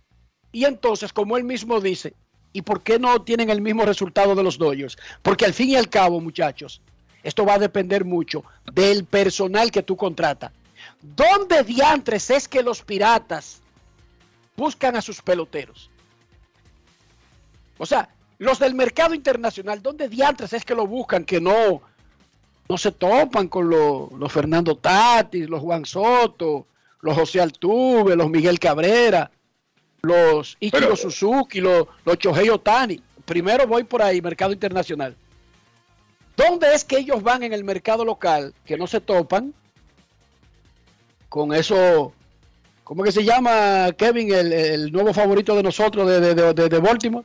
Y entonces, como él mismo dice, ¿y por qué no tienen el mismo resultado de los Dodgers? Porque al fin y al cabo, muchachos, esto va a depender mucho del personal que tú contratas. ¿Dónde diantres es que los piratas buscan a sus peloteros? O sea, los del mercado internacional, ¿dónde diantres es que lo buscan? Que no, no se topan con los, los Fernando Tatis, los Juan Soto, los José Altuve, los Miguel Cabrera, los Ichiro Pero- Suzuki, los, los Chohei Otani. Primero voy por ahí, mercado internacional. ¿Dónde es que ellos van en el mercado local que no se topan con eso? ¿Cómo que se llama, Kevin, el, el nuevo favorito de nosotros de, de, de- de- Baltimore?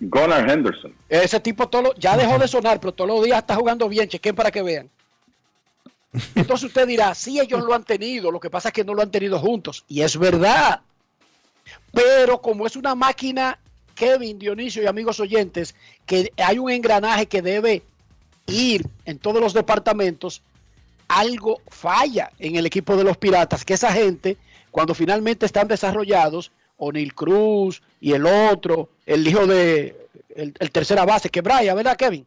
Gunnar Henderson. Ese tipo todo ya dejó de sonar, pero todos los días está jugando bien. Chequen para que vean. (laughs) Entonces usted dirá, sí, ellos lo han tenido, lo que pasa es que no lo han tenido juntos. Y es verdad. Pero como es una máquina, Kevin, Dionisio y amigos oyentes, que hay un engranaje que debe ir en todos los departamentos, algo falla en el equipo de los piratas, que esa gente, cuando finalmente están desarrollados, O'Neill Cruz y el otro, el hijo de el, el tercera base, que Brian, ¿verdad, Kevin?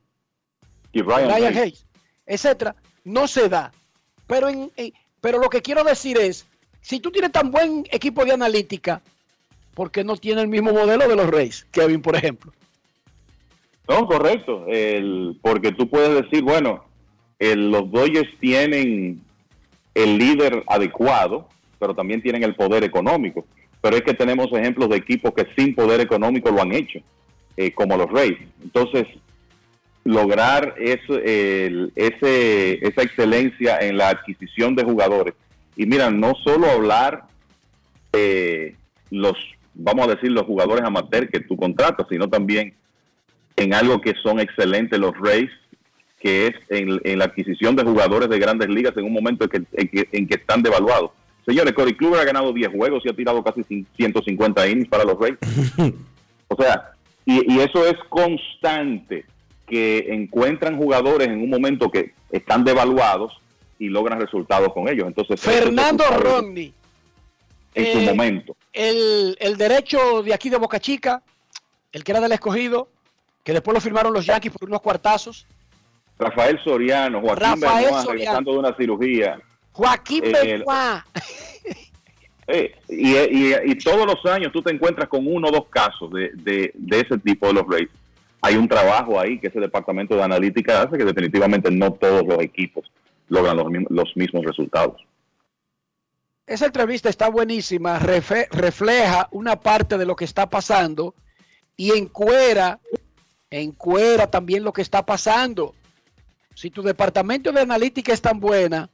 Y Brian, Brian Hayes. Hayes, etcétera, no se da. Pero, en, en- pero lo que quiero decir es, si tú tienes tan buen equipo de analítica, ¿por qué no tiene el mismo modelo de los Reyes, Kevin, por ejemplo? No, correcto. El, porque tú puedes decir, bueno, el- los Dodgers tienen el líder adecuado, pero también tienen el poder económico. Pero es que tenemos ejemplos de equipos que sin poder económico lo han hecho, eh, como los Rays. Entonces, lograr eso, el- ese, esa excelencia en la adquisición de jugadores. Y mira, no solo hablar de los, vamos a decir, los jugadores amateur que tú contratas, sino también en algo que son excelentes los Rays, que es en, en la adquisición de jugadores de grandes ligas en un momento en que, en que, en que están devaluados. Señores, Corey Kluber ha ganado 10 juegos y ha tirado casi 150 innings para los Rays. (laughs) O sea, y, y eso es constante, que encuentran jugadores en un momento que están devaluados y logran resultados con ellos. Entonces, Fernando Romney, en su eh, momento. el, el derecho de aquí de Boca Chica, el que era del escogido, que después lo firmaron los Yankees por unos cuartazos. Rafael Soriano, Joaquín Benoit regresando de una cirugía. Joaquín Eh, Benoit. (laughs) Eh, y, y- y todos los años tú te encuentras con uno o dos casos de, de- de ese tipo de los Rays. Hay un trabajo ahí que ese departamento de analítica hace que definitivamente no todos los equipos logran los mismos resultados. Esa entrevista está buenísima, refleja una parte de lo que está pasando y encuera, encuera también lo que está pasando. Si tu departamento de analítica es tan buena,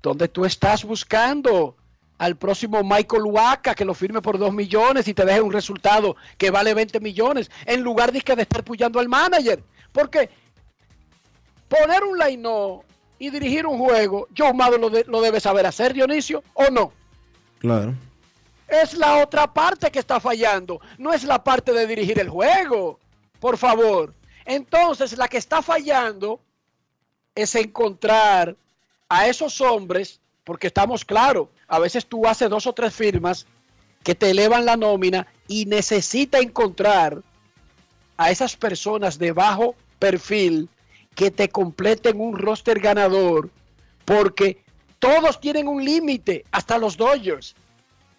¿dónde tú estás buscando al próximo Michael Waka que lo firme por 2 millones y te deje un resultado que vale 20 millones en lugar de, que de estar puyando al manager? Porque poner un line y dirigir un juego, Joe Mado lo, de- lo debe saber hacer, Dionisio, ¿o no? Claro. Es la otra parte que está fallando, no es la parte de dirigir el juego, por favor. Entonces, la que está fallando es encontrar a esos hombres, porque estamos claros, a veces tú haces dos o tres firmas que te elevan la nómina y necesita encontrar a esas personas de bajo perfil que te completen un roster ganador, porque todos tienen un límite, hasta los Dodgers.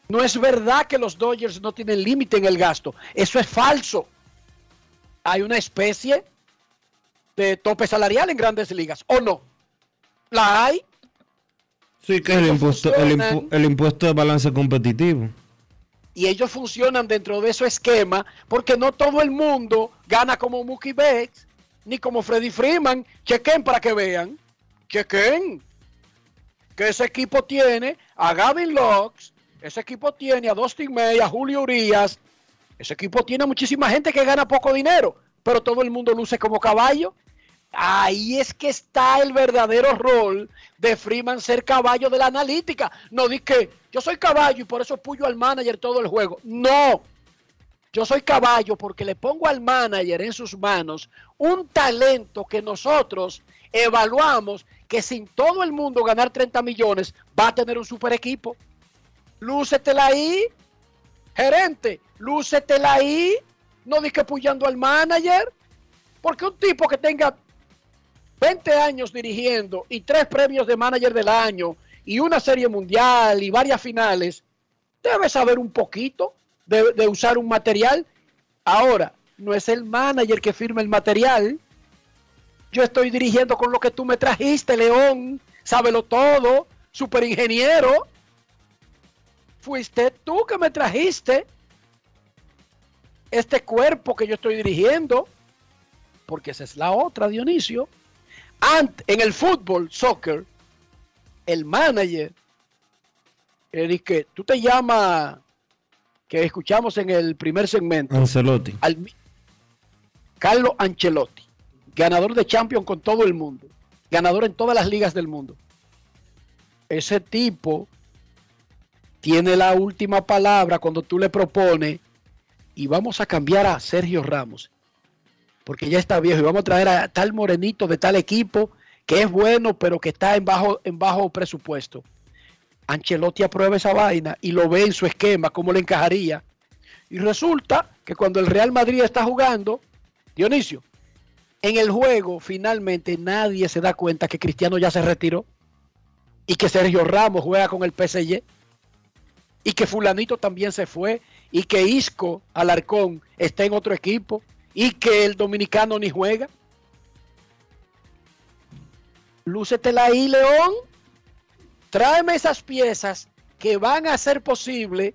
No es verdad que los Dodgers no tienen límite en el gasto, eso es falso. Hay una especie de tope salarial en grandes ligas, ¿o no? ¿La hay? Sí, que es el impuesto, el, funcionan. impu- el impuesto de balance competitivo. y ellos funcionan dentro de ese esquema porque no todo el mundo gana como Mookie Betts ni como Freddy Freeman. Chequen para que vean. Chequen. Que ese equipo tiene a Gavin Lux, ese equipo tiene a Dustin May, a Julio Urias. Ese equipo tiene muchísima gente que gana poco dinero, pero todo el mundo luce como caballo. Ahí es que está el verdadero rol de Freeman ser caballo de la analítica. No di que yo soy caballo y por eso puyo al manager todo el juego. No. Yo soy caballo porque le pongo al manager en sus manos un talento que nosotros evaluamos que sin todo el mundo ganar 30 millones va a tener un super equipo. Lúcetela ahí, gerente, lúcetela ahí. No di que apoyando al manager. Porque un tipo que tenga 20 años dirigiendo y tres premios de manager del año y una serie mundial y varias finales, debe saber un poquito de, usar un material. Ahora, no es el manager que firma el material. Yo estoy dirigiendo con lo que tú me trajiste, León. Sábelo todo, super ingeniero. Fuiste tú que me trajiste este cuerpo que yo estoy dirigiendo. Porque esa es la otra, Dionisio. Ant, en el fútbol, soccer, el manager, Eric, que tú te llamas, que escuchamos en el primer segmento, Ancelotti. al- Carlos Ancelotti, ganador de Champions con todo el mundo, ganador en todas las ligas del mundo. Ese tipo tiene la última palabra cuando tú le propones y vamos a cambiar a Sergio Ramos, porque ya está viejo y vamos a traer a tal morenito de tal equipo que es bueno, pero que está en bajo, en bajo presupuesto. Ancelotti aprueba esa vaina y lo ve en su esquema, cómo le encajaría. Y resulta que cuando el Real Madrid está jugando, Dionisio, en el juego finalmente nadie se da cuenta que Cristiano ya se retiró y que Sergio Ramos juega con el PSG y que fulanito también se fue y que Isco Alarcón está en otro equipo y que el dominicano ni juega. Lúcetela ahí, León. Tráeme esas piezas que van a hacer posible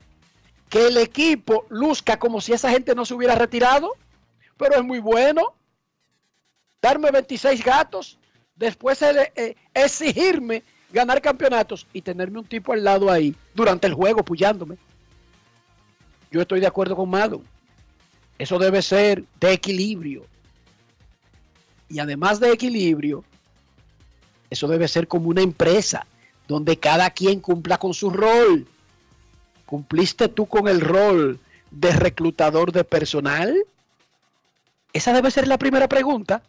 que el equipo luzca como si esa gente no se hubiera retirado. Pero es muy bueno. Darme 26 gatos, después eh, exigirme ganar campeonatos y tenerme un tipo al lado ahí durante el juego puyándome. Yo estoy de acuerdo con Mado. Eso debe ser de equilibrio. Y además de equilibrio, eso debe ser como una empresa donde cada quien cumpla con su rol. ¿Cumpliste tú con el rol de reclutador de personal? Esa debe ser la primera pregunta.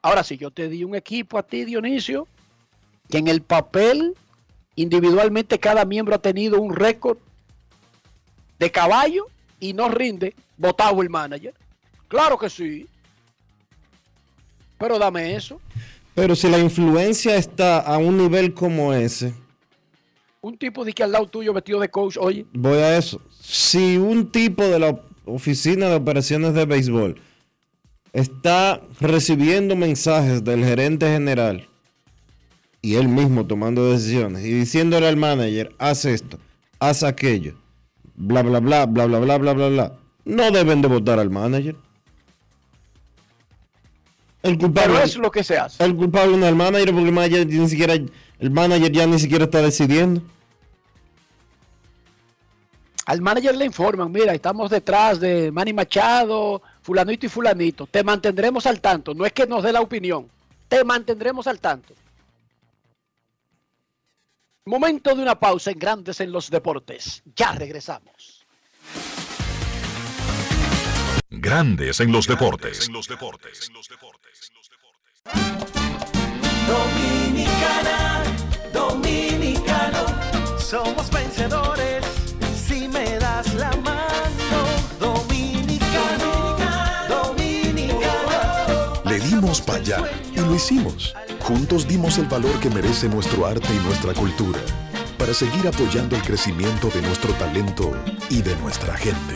Ahora, si yo te di un equipo a ti, Dionisio, que en el papel individualmente cada miembro ha tenido un récord de caballo y no rinde, votado el manager. Claro que sí. Pero dame eso. Pero si la influencia está a un nivel como ese, Un tipo de que al lado tuyo vestido de coach, oye, voy a eso. Si un tipo de la oficina de operaciones de béisbol está recibiendo mensajes del gerente general y él mismo tomando decisiones y diciéndole al manager, haz esto, haz aquello, bla, bla, bla, bla, bla, bla, bla, bla, bla, no deben de votar al manager. El culpable, pero es lo que se hace. el culpable no es el manager porque el manager ni siquiera, el manager ya ni siquiera está decidiendo. Al manager le informan, mira, estamos detrás de Manny Machado, fulanito y fulanito. Te mantendremos al tanto. No es que nos dé la opinión. Te mantendremos al tanto. Momento de una pausa en Grandes en los Deportes. Ya regresamos. Grandes en los deportes. Dominicana, dominicano, somos vencedores si me das la mano. Dominicano, dominicano. Le dimos para allá y lo hicimos. Juntos dimos el valor que merece nuestro arte y nuestra cultura para seguir apoyando el crecimiento de nuestro talento y de nuestra gente.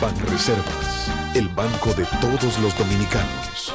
Banreservas, el banco de todos los dominicanos.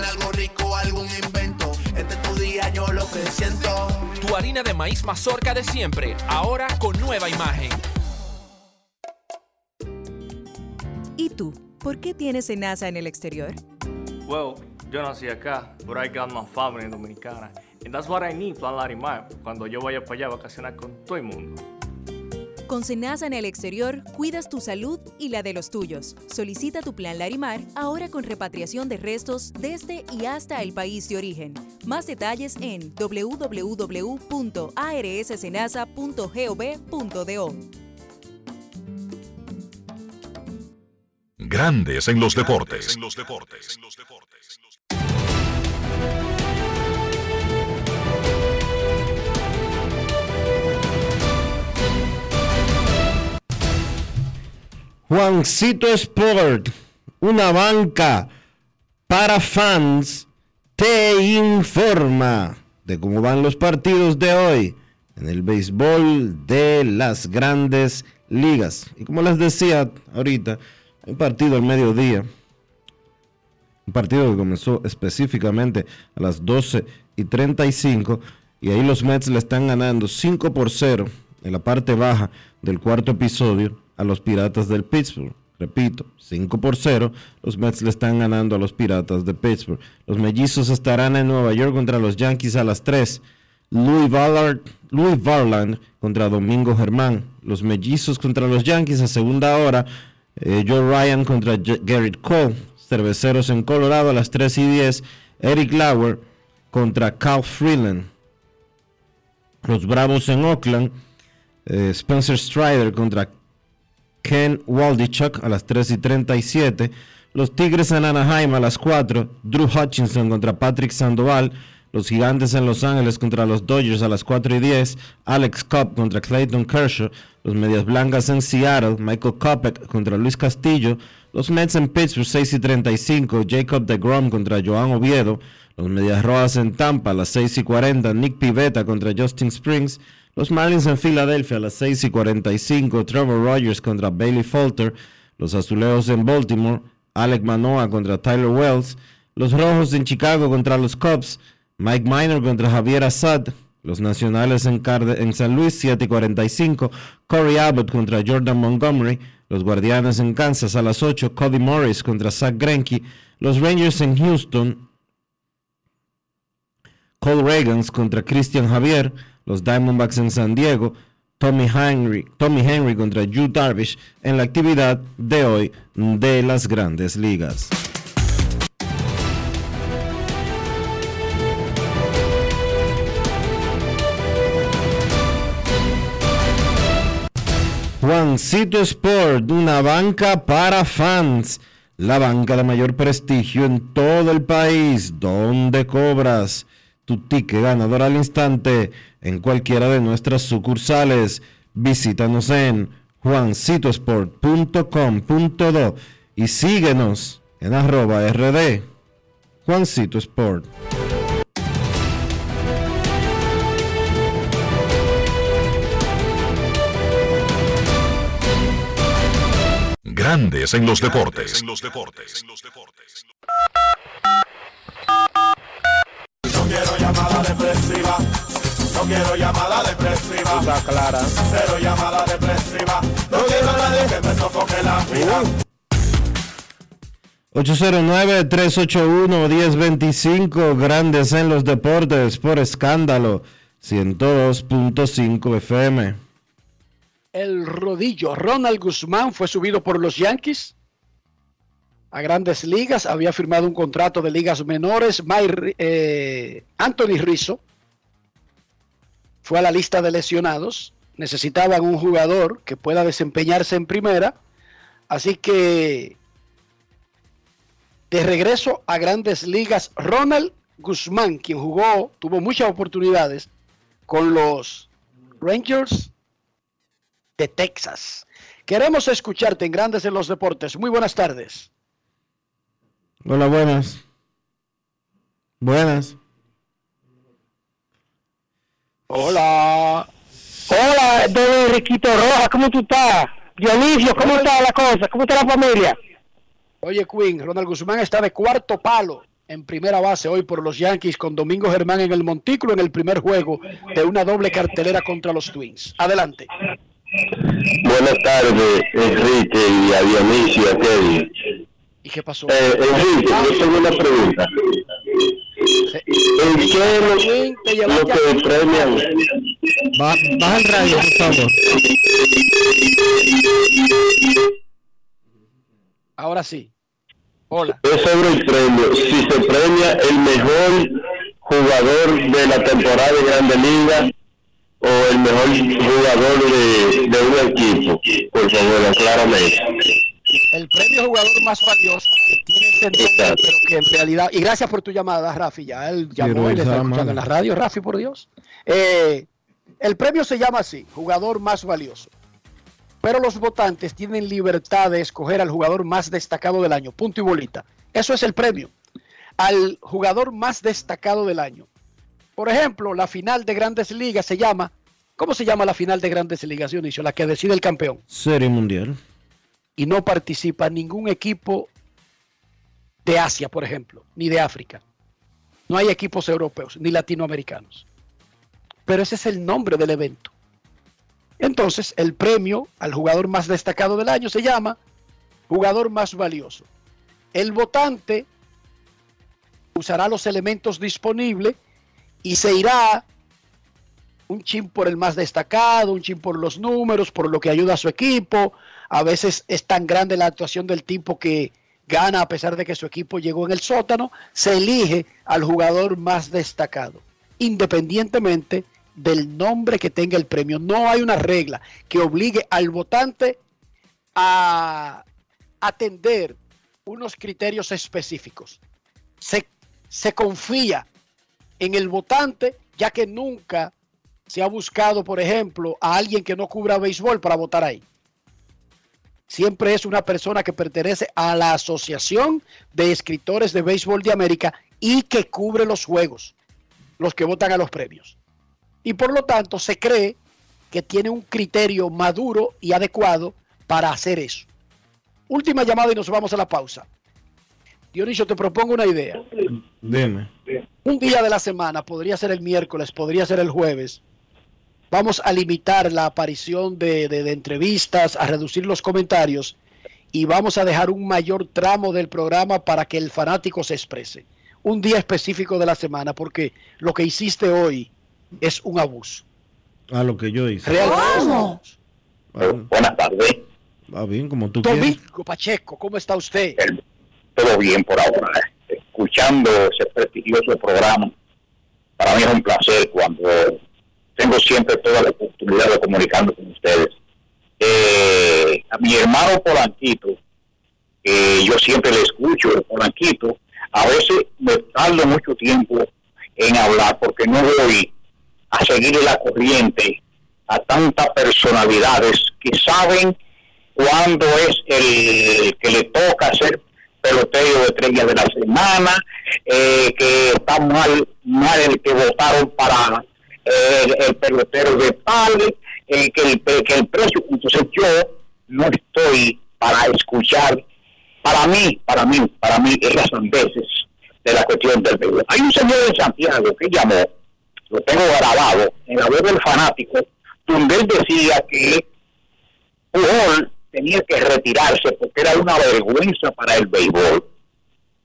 Cocina algo rico, algún invento. Este es tu día, yo lo que siento. Tu harina de maíz mazorca de siempre, ahora con nueva imagen. ¿Y tú? ¿Por qué tienes enaza en el exterior? Well, yo nací acá, but I got my family dominicana. And that's what I need, Plan Larimar, cuando yo vaya para allá a vacacionar con todo el mundo. Con Senasa en el exterior, cuidas tu salud y la de los tuyos. Solicita tu plan Larimar ahora con repatriación de restos desde y hasta el país de origen. Más detalles en www.arssenasa.gov.do. Grandes en los deportes. Juancito Sport, una banca para fans, te informa de cómo van los partidos de hoy en el béisbol de las grandes ligas. Y como les decía ahorita, un partido al mediodía, un partido que comenzó específicamente a las 12 y 35, y ahí los Mets le están ganando 5 por 0 en la parte baja del cuarto episodio a los Piratas del Pittsburgh. Repito, 5 por 0, los Mets le están ganando a los Piratas de Pittsburgh. Los mellizos estarán en Nueva York contra los Yankees a las 3. Louis, Varland contra Domingo Germán. Los mellizos contra los Yankees a segunda hora. Eh, Joe Ryan contra Garrett Cole. Cerveceros en Colorado a las 3 y 10. Eric Lauer contra Cal Freeland. Los Bravos en Oakland. eh, Spencer Strider contra Ken Waldichuk a las 3 y 37. Los Tigres en Anaheim a las 4. Drew Hutchinson contra Patrick Sandoval. Los Gigantes en Los Ángeles contra los Dodgers a las 4 y 10. Alex Cobb contra Clayton Kershaw. Los Medias Blancas en Seattle. Michael Kopech contra Luis Castillo. Los Mets en Pittsburgh 6 y 35. Jacob DeGrom contra Joan Oviedo. Los Medias Rojas en Tampa a las 6 y 40. Nick Pivetta contra Justin Springs. Los Marlins en Filadelfia a las 6 y 45. Trevor Rogers contra Bailey Falter. Los Azulejos en Baltimore. Alec Manoa contra Tyler Wells. Los Rojos en Chicago contra los Cubs. Mike Minor contra Javier Assad. Los Nacionales en, Carde- en San Luis 7 y 45. Corey Abbott contra Jordan Montgomery. Los Guardianes en Kansas a las 8. Cody Morris contra Zach Greinke. Los Rangers en Houston Cole Reagans contra Christian Javier, los Diamondbacks en San Diego, Tommy Henry, Tommy Henry contra Yu Darvish en la actividad de hoy de las grandes ligas. Juancito Sport, una banca para fans, la banca de mayor prestigio en todo el país, donde cobras tu ticket ganador al instante en cualquiera de nuestras sucursales. Visítanos en juancitosport.com.do y síguenos en arroba rd Juancito Sport. Grandes en los deportes. No quiero No quiero llamada depresiva. Está clara. Cero llamada depresiva. No quiero a nadie que me sofoque la vida. 809-381-1025, Grandes en los Deportes, por escándalo, 102.5 FM. El rodillo. Ronald Guzmán fue subido por los Yankees a grandes ligas. Había firmado un contrato de ligas menores. Mike, eh, Anthony Rizzo fue a la lista de lesionados. Necesitaban un jugador que pueda desempeñarse en primera. Así que de regreso a grandes ligas, Ronald Guzmán, quien jugó, tuvo muchas oportunidades con los Rangers de Texas. Queremos escucharte en Grandes en los Deportes. Muy buenas tardes. Hola, buenas. Buenas. Hola. Hola, don Enriquito Rojas, ¿cómo tú estás? Dionisio, ¿cómo está la cosa? ¿Cómo está la familia? Oye, Queen, Ronald Guzmán está de cuarto palo en primera base hoy por los Yankees con Domingo Germán en el montículo en el primer juego de una doble cartelera contra los Twins. Adelante. Buenas tardes, Enrique y a Dionisio y a Kevin. ¿Y qué pasó? Eh, Enrique, yo tengo una pregunta. ¿En qué lo, lo que premian? Ba- baja el radio, por. Ahora sí. Hola. Es sobre el premio. Si se premia el mejor jugador de la temporada de Grande Liga o el mejor jugador de, un equipo. Por favor, aclárame. El premio jugador más valioso que tiene nombre, pero que en realidad. Y gracias por tu llamada, Rafi. Ya él llamó y le está escuchando en la radio. Rafi, por Dios. Eh, el premio se llama así: jugador más valioso. Pero los votantes tienen libertad de escoger al jugador más destacado del año. Punto y bolita. Eso es el premio. Al jugador más destacado del año. Por ejemplo, la final de Grandes Ligas se llama. ¿Cómo se llama la final de Grandes Ligas, Dionisio? La que decide el campeón Serie Mundial. Y no participa ningún equipo de Asia, por ejemplo, ni de África. No hay equipos europeos ni latinoamericanos. Pero ese es el nombre del evento. Entonces, el premio al jugador más destacado del año se llama jugador más valioso. El votante usará los elementos disponibles y se irá un chin por el más destacado, un chin por los números, por lo que ayuda a su equipo. A veces es tan grande la actuación del tipo que gana a pesar de que su equipo llegó en el sótano. Se elige al jugador más destacado, independientemente del nombre que tenga el premio. No hay una regla que obligue al votante a atender unos criterios específicos. Se, se confía en el votante, ya que nunca se ha buscado, por ejemplo, a alguien que no cubra béisbol para votar ahí. Siempre es una persona que pertenece a la Asociación de Escritores de Béisbol de América y que cubre los juegos, los que votan a los premios. Y por lo tanto se cree que tiene un criterio maduro y adecuado para hacer eso. Última llamada y nos vamos a la pausa. Dionisio, te propongo una idea. Dime. Un día de la semana, podría ser el miércoles, podría ser el jueves. Vamos a limitar la aparición de, de- de entrevistas, a reducir los comentarios y vamos a dejar un mayor tramo del programa para que el fanático se exprese. Un día específico de la semana, porque lo que hiciste hoy es un abuso. A lo que yo hice. Realmente. Buenas tardes. Va bien, como tú quieras. Domingo Pacheco, ¿cómo está usted? Todo bien por ahora. Escuchando ese prestigioso programa, para mí es un placer cuando tengo siempre toda la oportunidad de comunicarme con ustedes. Eh, a mi hermano Polanquito, que yo siempre le escucho, Polanquito, a veces me tardo mucho tiempo en hablar porque no voy a seguir la corriente a tantas personalidades que saben cuándo es el que le toca hacer peloteo de estrella de la semana, eh, que está mal, mal el que votaron para eh, el, el pelotero de tal, eh, que, el, que el precio, entonces yo no estoy para escuchar, para mí, para mí, para mí, esas veces de la cuestión del béisbol. Hay un señor de Santiago que llamó, lo tengo grabado, en la voz del fanático, donde él decía que Pujol tenía que retirarse porque era una vergüenza para el béisbol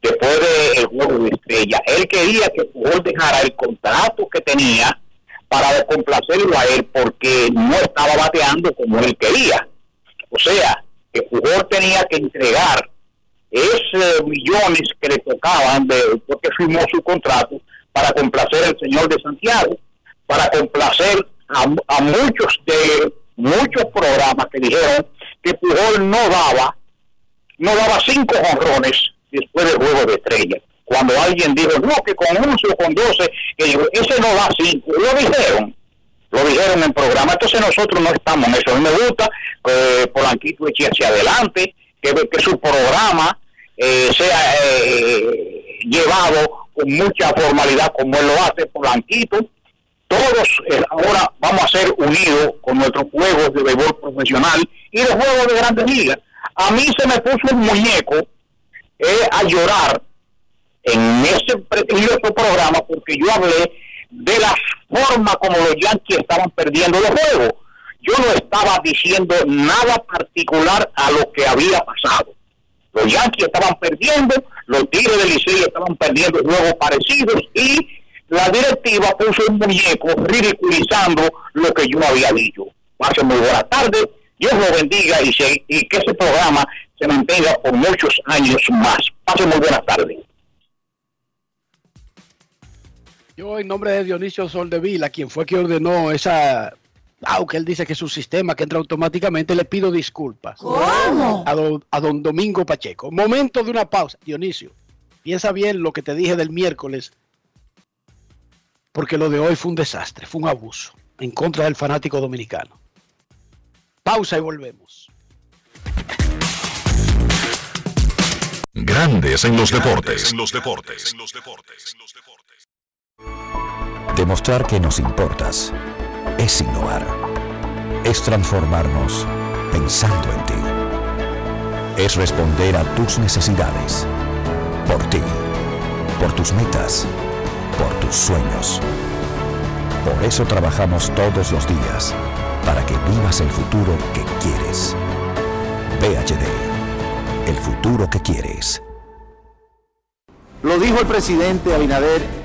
después del juego de estrella. Él quería que Pujol dejara el contrato que tenía para complacerlo a él porque no estaba bateando como él quería. O sea, que Pujol tenía que entregar esos millones que le tocaban de, porque firmó su contrato para complacer al señor de Santiago, para complacer a, a muchos de muchos programas que dijeron que Pujol no daba no daba cinco jonrones después del juego de estrella. Cuando alguien dijo, no, que con 11 o con 12, que ese no da cinco. Lo dijeron, lo dijeron en programa. Entonces nosotros no estamos en eso. A mí me gusta que Polanquito eche hacia adelante, que, que su programa eh, sea eh, llevado con mucha formalidad como él lo hace Polanquito. Todos eh, ahora vamos a ser unidos con nuestros juegos de béisbol profesional y los juegos de grandes ligas. A mí se me puso un muñeco eh, a llorar en ese prestigioso programa porque yo hablé de la forma como los Yankees estaban perdiendo el juego. Yo no estaba diciendo nada particular a lo que había pasado. Los Yankees estaban perdiendo, los Tigres del Licey estaban perdiendo juegos parecidos y la directiva puso un muñeco ridiculizando lo que yo había dicho. Pase muy buena tarde, Dios lo bendiga y, y que ese programa se mantenga por muchos años más. Pase muy buena tarde. Yo, en nombre de Dionisio Soldevila, quien fue que ordenó esa. Aunque él dice que es un sistema que entra automáticamente, le pido disculpas. ¿Cómo? A don, a don Domingo Pacheco. Momento de una pausa. Dionisio, piensa bien lo que te dije del miércoles, porque lo de hoy fue un desastre, fue un abuso en contra del fanático dominicano. Pausa y volvemos. Grandes en los deportes. En los deportes. En los deportes. Demostrar que nos importas es innovar. Es transformarnos pensando en ti. Es responder a tus necesidades. Por ti. Por tus metas. Por tus sueños. Por eso trabajamos todos los días. Para que vivas el futuro que quieres. VHD. El futuro que quieres. Lo dijo el presidente Abinader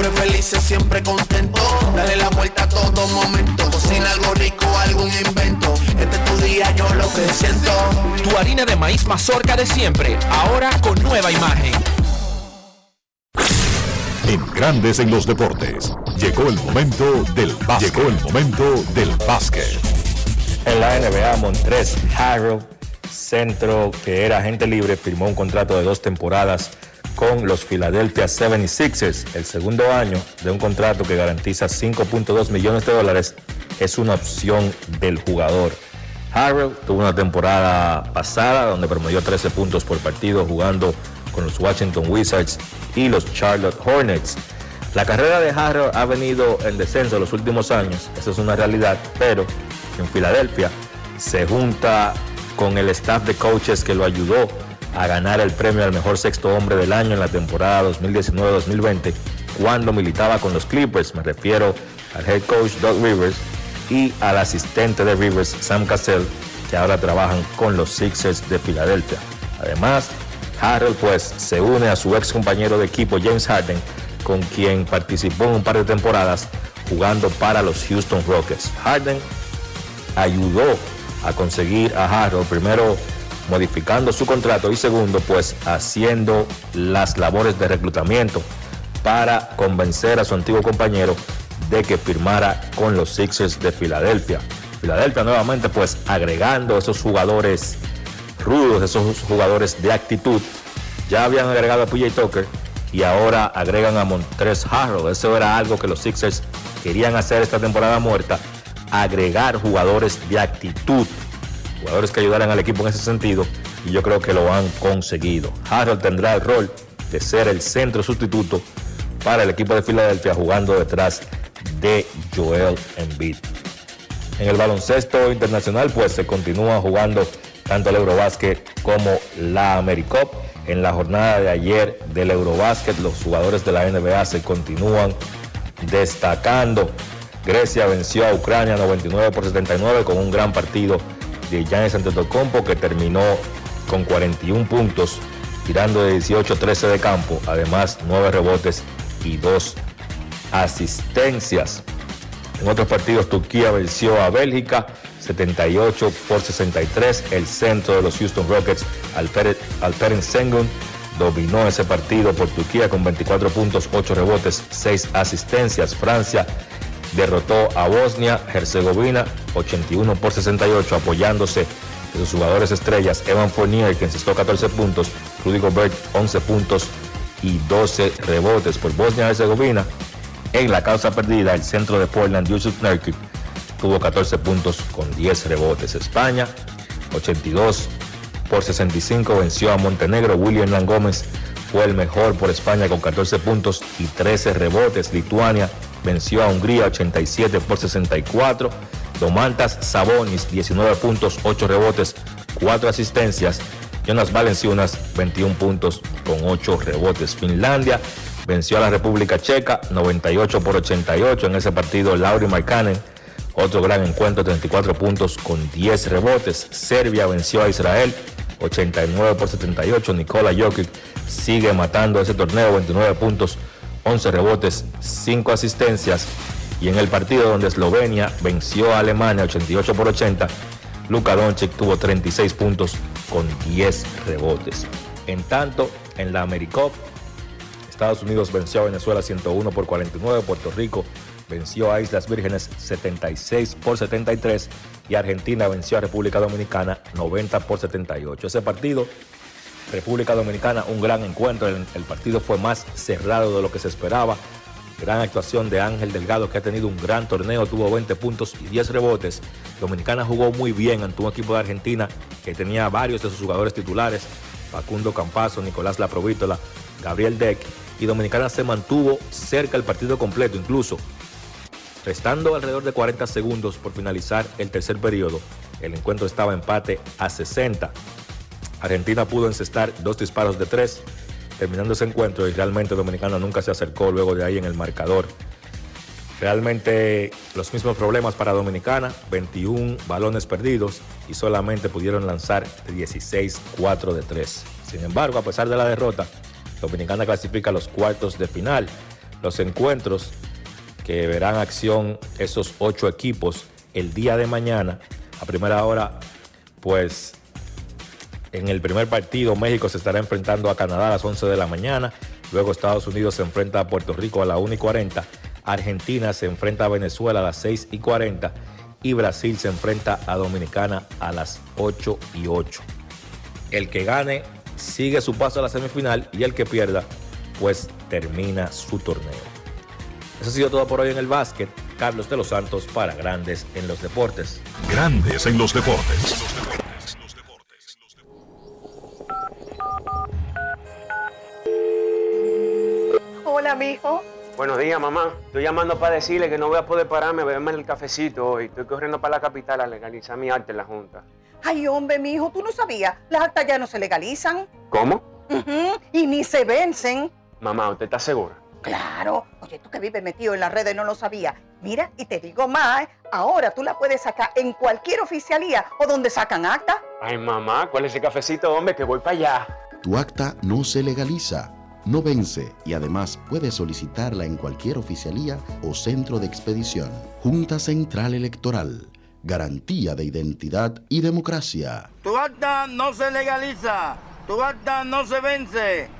siempre felices, siempre contento. Dale la vuelta a todo momento. Cocina algo rico, algún invento. Este es tu día, yo lo que siento. Tu harina de maíz mazorca de siempre, ahora con nueva imagen. En Grandes en los deportes, llegó el momento del básquet. Llegó el momento del básquet. En la NBA, Montrez Harrell, centro que era agente libre, firmó un contrato de dos temporadas con los Philadelphia 76ers. El segundo año de un contrato que garantiza 5.2 millones de dólares es una opción del jugador. Harrell tuvo una temporada pasada donde promedió 13 puntos por partido jugando con los Washington Wizards y los Charlotte Hornets. La carrera de Harrell ha venido en descenso en los últimos años, eso es una realidad, pero en Filadelfia se junta con el staff de coaches que lo ayudó a ganar el premio al mejor sexto hombre del año en la temporada 2019-2020 cuando militaba con los Clippers. Me refiero al head coach Doug Rivers y al asistente de Rivers, Sam Cassell, que ahora trabajan con los Sixers de Filadelfia. Además, Harrell pues se une a su ex compañero de equipo James Harden, con quien participó en un par de temporadas jugando para los Houston Rockets. Harden ayudó a conseguir a Harrell primero modificando su contrato y segundo, pues haciendo las labores de reclutamiento para convencer a su antiguo compañero de que firmara con los Sixers de Filadelfia. Filadelfia nuevamente pues agregando esos jugadores rudos, esos jugadores de actitud. Ya habían agregado a PJ Tucker y ahora agregan a Montrez Harrell. Eso era algo que los Sixers querían hacer esta temporada muerta, agregar jugadores de actitud jugadores que ayudaran al equipo en ese sentido y yo creo que lo han conseguido. Harold tendrá el rol de ser el centro sustituto para el equipo de Filadelfia jugando detrás de Joel Embiid. En el baloncesto internacional pues se continúa jugando tanto el Eurobásquet como la AmeriCup. En la jornada de ayer del Eurobásquet los jugadores de la NBA se continúan destacando. Grecia venció a Ucrania 99 por 79 con un gran partido de Giannis Antetokounmpo que terminó con 41 puntos, tirando de 18-13 de campo, además 9 rebotes y 2 asistencias. En otros partidos, Turquía venció a Bélgica 78 por 63. El centro de los Houston Rockets, Alperen, Sengun, dominó ese partido por Turquía con 24 puntos, 8 rebotes, 6 asistencias. Francia derrotó a Bosnia, Herzegovina 81 por 68, apoyándose de sus jugadores estrellas, Evan Fournier, que encestó 14 puntos, Rudy Gobert 11 puntos y 12 rebotes por Bosnia-Herzegovina. En la causa perdida, el centro de Portland, Yusuf Nurkic, tuvo 14 puntos con 10 rebotes. España, 82 por 65, venció a Montenegro. William Gómez fue el mejor por España con 14 puntos y 13 rebotes. Lituania venció a Hungría 87 por 64. Domantas Sabonis 19 puntos, 8 rebotes, 4 asistencias. Jonas Valenciunas 21 puntos con 8 rebotes. Finlandia venció a la República Checa 98 por 88 en ese partido. Lauri Markkanen otro gran encuentro, 34 puntos con 10 rebotes. Serbia venció a Israel 89 por 78. Nikola Jokic sigue matando ese torneo, 29 puntos, 11 rebotes, 5 asistencias. Y en el partido donde Eslovenia venció a Alemania 88 por 80, Luka Doncic tuvo 36 puntos con 10 rebotes. En tanto, en la AmeriCup, Estados Unidos venció a Venezuela 101 por 49, Puerto Rico venció a Islas Vírgenes 76 por 73 y Argentina venció a República Dominicana 90 por 78. Ese partido, República Dominicana, un gran encuentro. El, partido fue más cerrado de lo que se esperaba. Gran actuación de Ángel Delgado, que ha tenido un gran torneo, tuvo 20 puntos y 10 rebotes. Dominicana jugó muy bien ante un equipo de Argentina que tenía varios de sus jugadores titulares, Facundo Campazo, Nicolás Laprovítola, Gabriel Deck, y Dominicana se mantuvo cerca el partido completo, incluso Restando alrededor de 40 segundos por finalizar el tercer periodo, el encuentro estaba empate a 60. Argentina pudo encestar dos disparos de tres, terminando ese encuentro y realmente Dominicana nunca se acercó luego de ahí en el marcador. Realmente los mismos problemas para Dominicana, 21 balones perdidos y solamente pudieron lanzar 16-4 de 3. Sin embargo, a pesar de la derrota, Dominicana clasifica a los cuartos de final. Los encuentros verán acción esos ocho equipos el día de mañana. A primera hora, pues en el primer partido México se estará enfrentando a Canadá a las 11 de la mañana. Luego Estados Unidos se enfrenta a Puerto Rico a las 1 y 40. Argentina se enfrenta a Venezuela a las 6 y 40. Y Brasil se enfrenta a Dominicana a las 8 y 8. El que gane sigue su paso a la semifinal y el que pierda pues termina su torneo. Eso ha sido todo por hoy en el básquet. Carlos de los Santos para Grandes en los Deportes. Grandes en los Deportes. Hola, mijo. Buenos días, mamá. Estoy llamando para decirle que no voy a poder pararme a beberme el cafecito hoy. Estoy corriendo para la capital a legalizar mi arte en la Junta. Ay, hombre, mijo, tú no sabías. Las actas ya no se legalizan. ¿Cómo? Y ni se vencen. Mamá, ¿usted está segura? Claro. Oye, tú que vives metido en las redes no lo sabías. Mira, y te digo más, ¿eh? ahora tú la puedes sacar en cualquier oficialía o donde sacan acta. Ay, mamá, ¿cuál es ese cafecito, hombre? Que voy para allá. Tu acta no se legaliza, no vence y además puedes solicitarla en cualquier oficialía o centro de expedición. Junta Central Electoral. Garantía de identidad y democracia. Tu acta no se legaliza. Tu acta no se vence.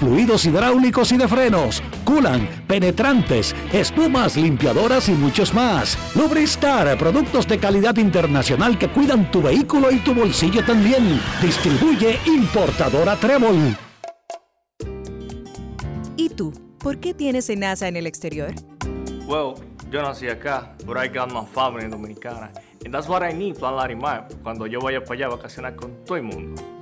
fluidos hidráulicos y de frenos, culan, penetrantes, espumas, limpiadoras y muchos más. Lubristar, productos de calidad internacional que cuidan tu vehículo y tu bolsillo también. Distribuye importadora Trébol. ¿Y tú? ¿Por qué tienes NASA en el exterior? Well, yo nací acá, but I got my family dominicana. And that's what I need, Plan Larimar, cuando yo vaya para allá a vacacionar con todo el mundo.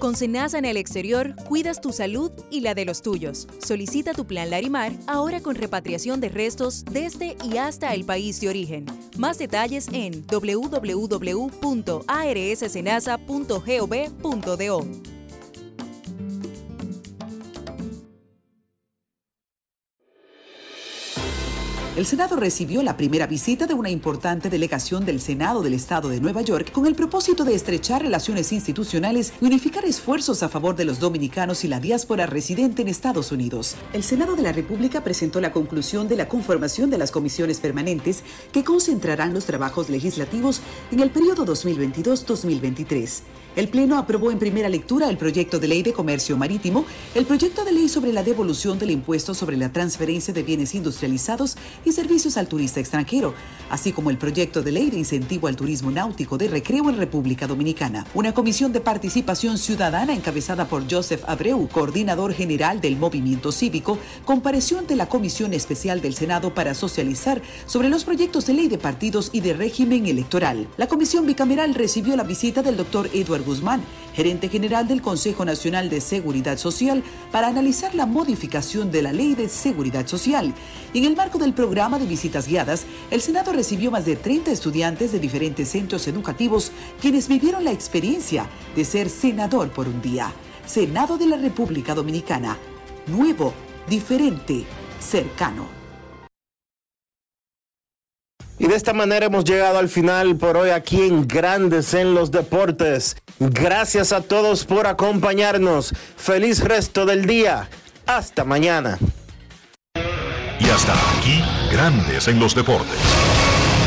Con Senasa en el exterior, cuidas tu salud y la de los tuyos. Solicita tu plan Larimar ahora con repatriación de restos desde y hasta el país de origen. Más detalles en www.arssenasa.gov.do. El Senado recibió la primera visita de una importante delegación del Senado del Estado de Nueva York con el propósito de estrechar relaciones institucionales y unificar esfuerzos a favor de los dominicanos y la diáspora residente en Estados Unidos. El Senado de la República presentó la conclusión de la conformación de las comisiones permanentes que concentrarán los trabajos legislativos en el periodo 2022-2023. El Pleno aprobó en primera lectura el proyecto de ley de comercio marítimo, el proyecto de ley sobre la devolución del impuesto sobre la transferencia de bienes industrializados y servicios al turista extranjero, así como el proyecto de ley de incentivo al turismo náutico de recreo en República Dominicana. Una comisión de participación ciudadana encabezada por Joseph Abreu, coordinador general del movimiento cívico, compareció ante la Comisión Especial del Senado para socializar sobre los proyectos de ley de partidos y de régimen electoral. La comisión bicameral recibió la visita del doctor Edward Guzmán, gerente general del Consejo Nacional de Seguridad Social, para analizar la modificación de la Ley de Seguridad Social. Y en el marco del programa de visitas guiadas, el Senado recibió más de 30 estudiantes de diferentes centros educativos quienes vivieron la experiencia de ser senador por un día. Senado de la República Dominicana. Nuevo, diferente, cercano. Y de esta manera hemos llegado al final por hoy aquí en Grandes en los Deportes. Gracias a todos por acompañarnos. Feliz resto del día. Hasta mañana. Y hasta aquí, Grandes en los Deportes.